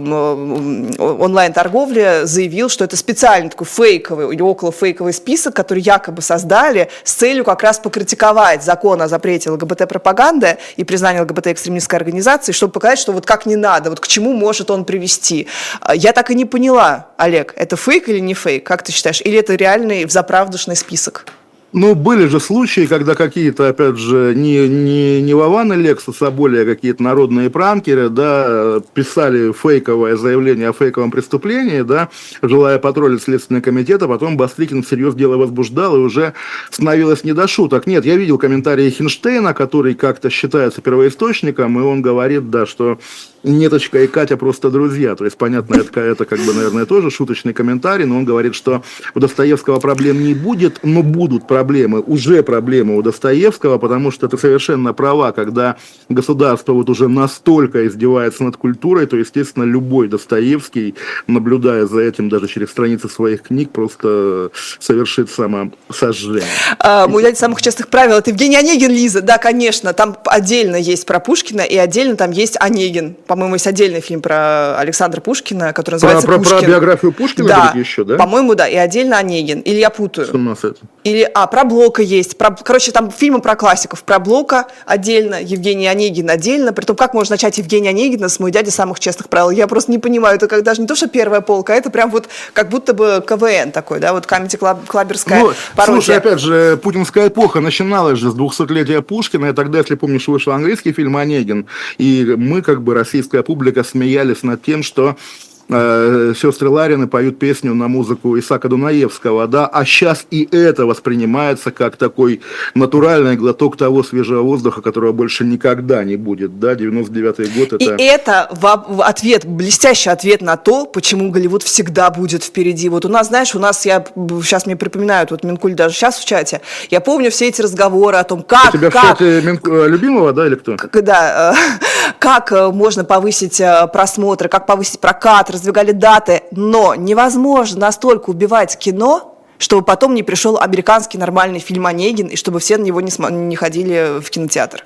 Speaker 3: онлайн-торговли заявил, что это специальный такой фейковый или около фейковый список, который якобы создали с целью как раз покритиковать закон о запрете ЛГБТ-пропаганды и признание ЛГБТ-экстремистской организации, чтобы показать, что вот как не надо, вот чему может он привести. А, я так и не поняла, Олег, это фейк или не фейк, как ты считаешь? Или это реальный взаправдушный список?
Speaker 2: Ну, были же случаи, когда какие-то, опять же, не, не, не Вован и Лексус, а более какие-то народные пранкеры, да, писали фейковое заявление о фейковом преступлении, да, желая потроллить Следственный комитет, а потом Бастрыкин всерьез дело возбуждал, и уже становилось не до шуток. Нет, я видел комментарии Хинштейна, который как-то считается первоисточником, и он говорит, да, что Неточка и Катя просто друзья. То есть, понятно, это, это как бы, наверное, тоже шуточный комментарий, но он говорит, что у Достоевского проблем не будет, но будут проблемы, уже проблемы у Достоевского, потому что ты совершенно права, когда государство вот уже настолько издевается над культурой, то, естественно, любой Достоевский, наблюдая за этим даже через страницы своих книг, просто совершит самосожжение.
Speaker 3: А, мой дядя самых честных правил, это Евгений Онегин, Лиза, да, конечно, там отдельно есть про Пушкина, и отдельно там есть Онегин по-моему, есть отдельный фильм про Александра Пушкина, который называется
Speaker 2: про,
Speaker 3: Пушкин.
Speaker 2: Про биографию Пушкина
Speaker 3: да,
Speaker 2: еще, да?
Speaker 3: по-моему, да, и отдельно Онегин. Или я путаю. Или, а, про Блока есть. Про, короче, там фильмы про классиков. Про Блока отдельно, Евгений Онегин отдельно. Притом, как можно начать Евгения Онегина с «Мой дядя самых честных правил»? Я просто не понимаю. Это как даже не то, что первая полка, а это прям вот как будто бы КВН такой, да, вот Comedy Club, Клаберская ну, пародия.
Speaker 2: Слушай, опять же, путинская эпоха начиналась же с 200-летия Пушкина, и тогда, если помнишь, вышел английский фильм «Онегин», и мы, как бы, российская публика, смеялись над тем, что э, сестры Ларины поют песню на музыку Исака Дунаевского, да, а сейчас и это воспринимается как такой натуральный глоток того свежего воздуха, которого больше никогда не будет, да, 99-й год это...
Speaker 3: И это ответ, блестящий ответ на то, почему Голливуд всегда будет впереди. Вот у нас, знаешь, у нас, я сейчас мне припоминают, вот Минкуль даже сейчас в чате, я помню все эти разговоры о том, как...
Speaker 2: У тебя
Speaker 3: как,
Speaker 2: в чате Минку, э, любимого, да, или кто?
Speaker 3: Как, да, э, как э, можно повысить просмотры, как повысить прокат, раздвигали даты, но невозможно настолько убивать кино, чтобы потом не пришел американский нормальный фильм «Онегин», и чтобы все на него не, не ходили в кинотеатр.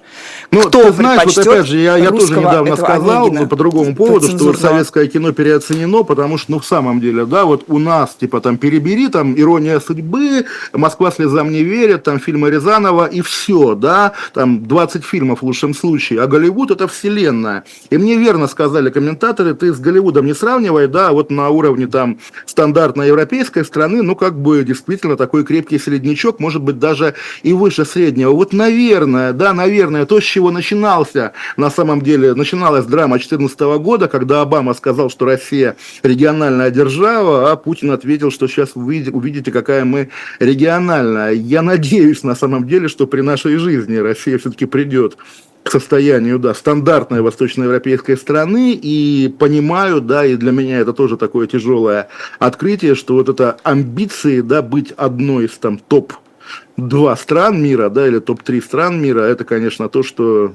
Speaker 2: Ну, Кто ты знаешь, вот опять же, я, я тоже недавно сказал ну, по другому поводу, что советское кино переоценено, потому что, ну, в самом деле, да, вот у нас, типа, там, «Перебери», там, «Ирония судьбы», «Москва слезам не верит», там, фильмы Рязанова, и все, да, там, 20 фильмов в лучшем случае, а Голливуд – это вселенная. И мне верно сказали комментаторы, ты с Голливудом не сравнивай, да, вот на уровне, там, стандартной европейской страны, ну, как бы, действительно, такой крепкий среднячок, может быть, даже и выше среднего. Вот, наверное, да, наверное, то, с чего начинался, на самом деле, начиналась драма 2014 года, когда Обама сказал, что Россия региональная держава, а Путин ответил, что сейчас вы увидите, какая мы региональная. Я надеюсь, на самом деле, что при нашей жизни Россия все-таки придет к состоянию, да, стандартной восточноевропейской страны, и понимаю, да, и для меня это тоже такое тяжелое открытие, что вот это амбиции, да, быть одной из там топ-2 стран мира, да, или топ-3 стран мира, это, конечно, то, что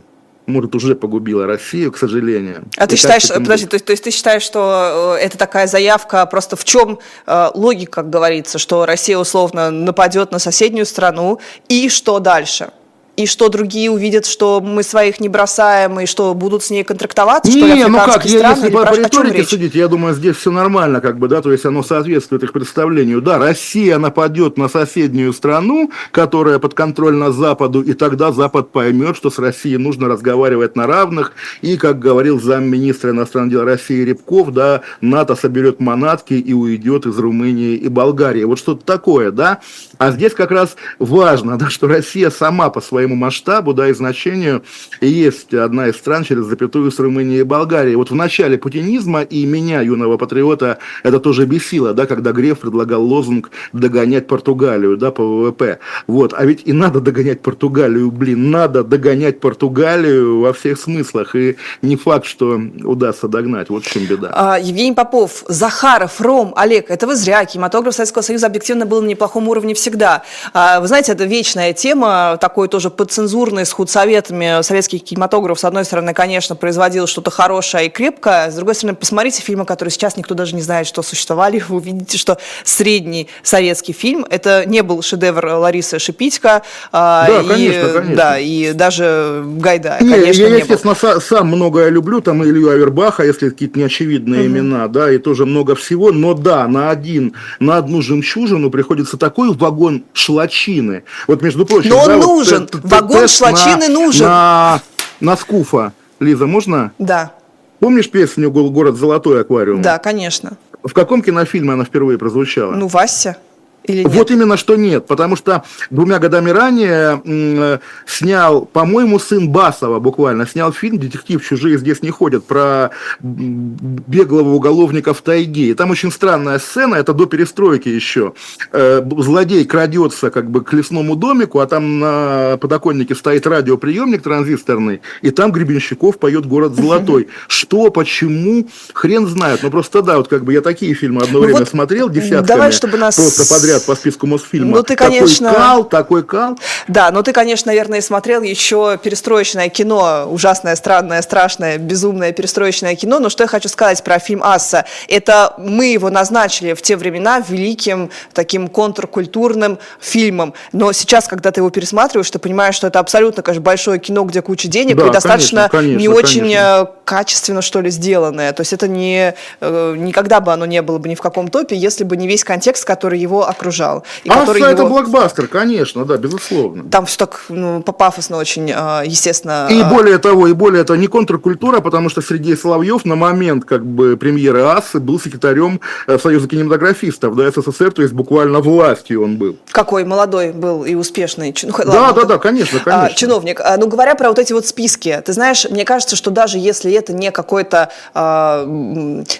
Speaker 2: может, уже погубила Россию, к сожалению.
Speaker 3: А ты считаешь, подожди, то есть, то есть ты считаешь, что э, это такая заявка, просто в чем э, логика, как говорится, что Россия условно нападет на соседнюю страну, и что дальше? И что другие увидят, что мы своих не бросаем, и что будут с ней контрактоваться,
Speaker 2: не, что ли, ну как, страны, если по, по риторике судить, я думаю, здесь все нормально, как бы, да, то есть оно соответствует их представлению. Да, Россия нападет на соседнюю страну, которая подконтрольна Западу, и тогда Запад поймет, что с Россией нужно разговаривать на равных, и, как говорил замминистра иностранных дел России Рябков, да, НАТО соберет манатки и уйдет из Румынии и Болгарии. Вот что-то такое, да. А здесь как раз важно, да, что Россия сама по своему масштабу, да, и значению есть одна из стран через запятую с Румынией и Болгарией. Вот в начале путинизма и меня, юного патриота, это тоже бесило, да, когда Греф предлагал лозунг «догонять Португалию», да, по ВВП. Вот, а ведь и надо догонять Португалию, блин, надо догонять Португалию во всех смыслах, и не факт, что удастся догнать, вот в чем беда.
Speaker 3: А, Евгений Попов, Захаров, Ром, Олег, это вы зря, кинематограф Советского Союза объективно был на неплохом уровне всегда. А, вы знаете, это вечная тема, такой тоже подцензурный, с худсоветами. Советский кинематограф, с одной стороны, конечно, производил что-то хорошее и крепкое, с другой стороны, посмотрите фильмы, которые сейчас никто даже не знает, что существовали, вы увидите, что средний советский фильм, это не был шедевр Ларисы Шипитько,
Speaker 2: а, да, и, конечно, конечно.
Speaker 3: Да, и даже Гайдая,
Speaker 2: не,
Speaker 3: конечно,
Speaker 2: я, не естественно, был. сам многое люблю, там Илью Авербаха, если какие-то неочевидные угу. имена, да, и тоже много всего, но да, на один, на одну жемчужину приходится такой вагон вагон шлачины. Вот, между прочим...
Speaker 3: Но он да, нужен, вот, вагон шлачины
Speaker 2: на,
Speaker 3: нужен.
Speaker 2: На, на скуфа. Лиза, можно?
Speaker 3: Да.
Speaker 2: Помнишь песню «Город золотой аквариум»?
Speaker 3: Да, конечно.
Speaker 2: В каком кинофильме она впервые прозвучала?
Speaker 3: Ну, Вася. Или
Speaker 2: нет? Вот именно что нет, потому что двумя годами ранее снял, по-моему, сын Басова буквально, снял фильм «Детектив чужие здесь не ходят» про беглого уголовника в тайге. И там очень странная сцена, это до перестройки еще. Э, злодей крадется как бы к лесному домику, а там на подоконнике стоит радиоприемник транзисторный, и там Гребенщиков поет «Город золотой». Что, почему, хрен знает. Но просто да, вот как бы я такие фильмы одно ну время вот смотрел десятками.
Speaker 3: Давай, чтобы нас...
Speaker 2: Просто подряд лет по списку Мосфильма.
Speaker 3: Ну, ты, конечно...
Speaker 2: Такой кал, такой кал.
Speaker 3: Да, но ты, конечно, наверное, смотрел еще перестроечное кино, ужасное, странное, страшное, безумное перестроечное кино. Но что я хочу сказать про фильм «Асса»? Это мы его назначили в те времена великим таким контркультурным фильмом. Но сейчас, когда ты его пересматриваешь, ты понимаешь, что это абсолютно, конечно, большое кино, где куча денег да, и достаточно конечно, конечно, не очень конечно. Э, качественно, что ли, сделанное. То есть это не, э, никогда бы оно не было бы ни в каком топе, если бы не весь контекст, который его окружал.
Speaker 2: И а который это его... блокбастер, конечно, да, безусловно.
Speaker 3: Там все так ну, пафосно очень, а, естественно.
Speaker 2: И более того, и более того, не контркультура, потому что Сергей Соловьев на момент как бы премьеры АСы был секретарем э, Союза кинематографистов, да, СССР, то есть буквально властью он был.
Speaker 3: Какой молодой был и успешный.
Speaker 2: Ну, да, ладно, да, да, конечно, конечно.
Speaker 3: А, чиновник. А, ну, говоря про вот эти вот списки, ты знаешь, мне кажется, что даже если это не какой-то а,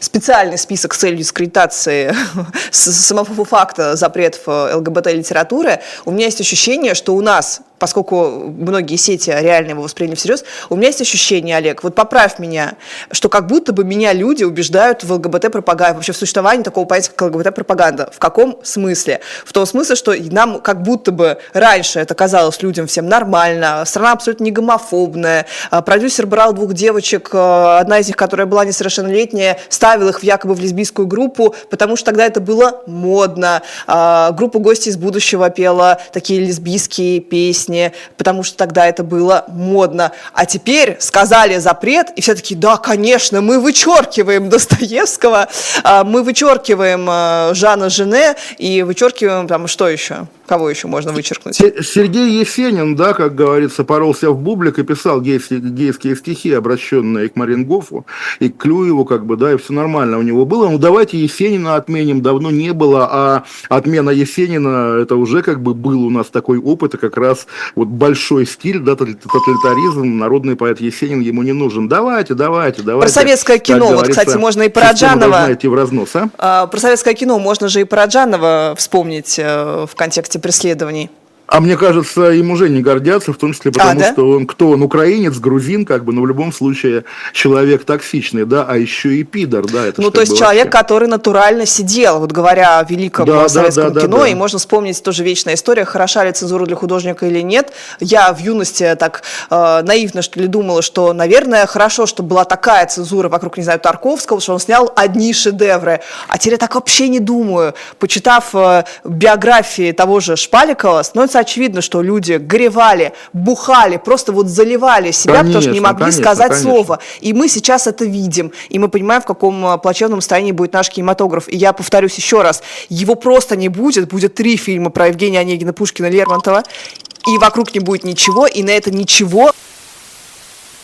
Speaker 3: специальный список с целью дискредитации самого факта запретов э, ЛГБТ-литературы, у меня есть ощущение, что у нас поскольку многие сети реально его восприняли всерьез, у меня есть ощущение, Олег, вот поправь меня, что как будто бы меня люди убеждают в ЛГБТ-пропаганде, вообще в существовании такого понятия, как ЛГБТ-пропаганда. В каком смысле? В том смысле, что нам как будто бы раньше это казалось людям всем нормально, страна абсолютно не гомофобная, а, продюсер брал двух девочек, а, одна из них, которая была несовершеннолетняя, ставил их в якобы в лесбийскую группу, потому что тогда это было модно. А, группа «Гости из будущего» пела такие лесбийские песни, потому что тогда это было модно. А теперь сказали запрет, и все таки да, конечно, мы вычеркиваем Достоевского, мы вычеркиваем Жана Жене и вычеркиваем там что еще? Кого еще можно вычеркнуть?
Speaker 2: Сергей Есенин, да, как говорится, поролся в бублик и писал гейские, гейские стихи, обращенные к Марингофу и к Клюеву, как бы, да, и все нормально у него было. Ну, давайте Есенина отменим, давно не было, а отмена Есенина, это уже как бы был у нас такой опыт, и как раз вот большой стиль, да, тоталитаризм, народный поэт Есенин ему не нужен. Давайте, давайте, давайте.
Speaker 3: Про советское кино, вот, кстати, можно и про Джанова.
Speaker 2: идти в разнос, а?
Speaker 3: а? Про советское кино можно же и про Джанова вспомнить э, в контексте преследований.
Speaker 2: А мне кажется, им уже не гордятся, в том числе потому, а, да? что он кто он, украинец, грузин, как бы, но в любом случае человек токсичный, да, а еще и пидор, да.
Speaker 3: Это ну, то есть человек, вообще... который натурально сидел, вот говоря о великом да, советском да, да, кино, да, да. и можно вспомнить тоже вечная история, хороша ли цензура для художника или нет. Я в юности так э, наивно, что ли, думала, что, наверное, хорошо, что была такая цензура вокруг, не знаю, Тарковского, что он снял одни шедевры. А теперь я так вообще не думаю. Почитав э, биографии того же Шпаликова, становится очевидно, что люди горевали, бухали, просто вот заливали себя, конечно, потому что не могли конечно, сказать конечно. слово. И мы сейчас это видим, и мы понимаем, в каком а, плачевном состоянии будет наш кинематограф. И я повторюсь еще раз, его просто не будет, будет три фильма про Евгения Онегина, Пушкина, Лермонтова, и вокруг не будет ничего, и на это ничего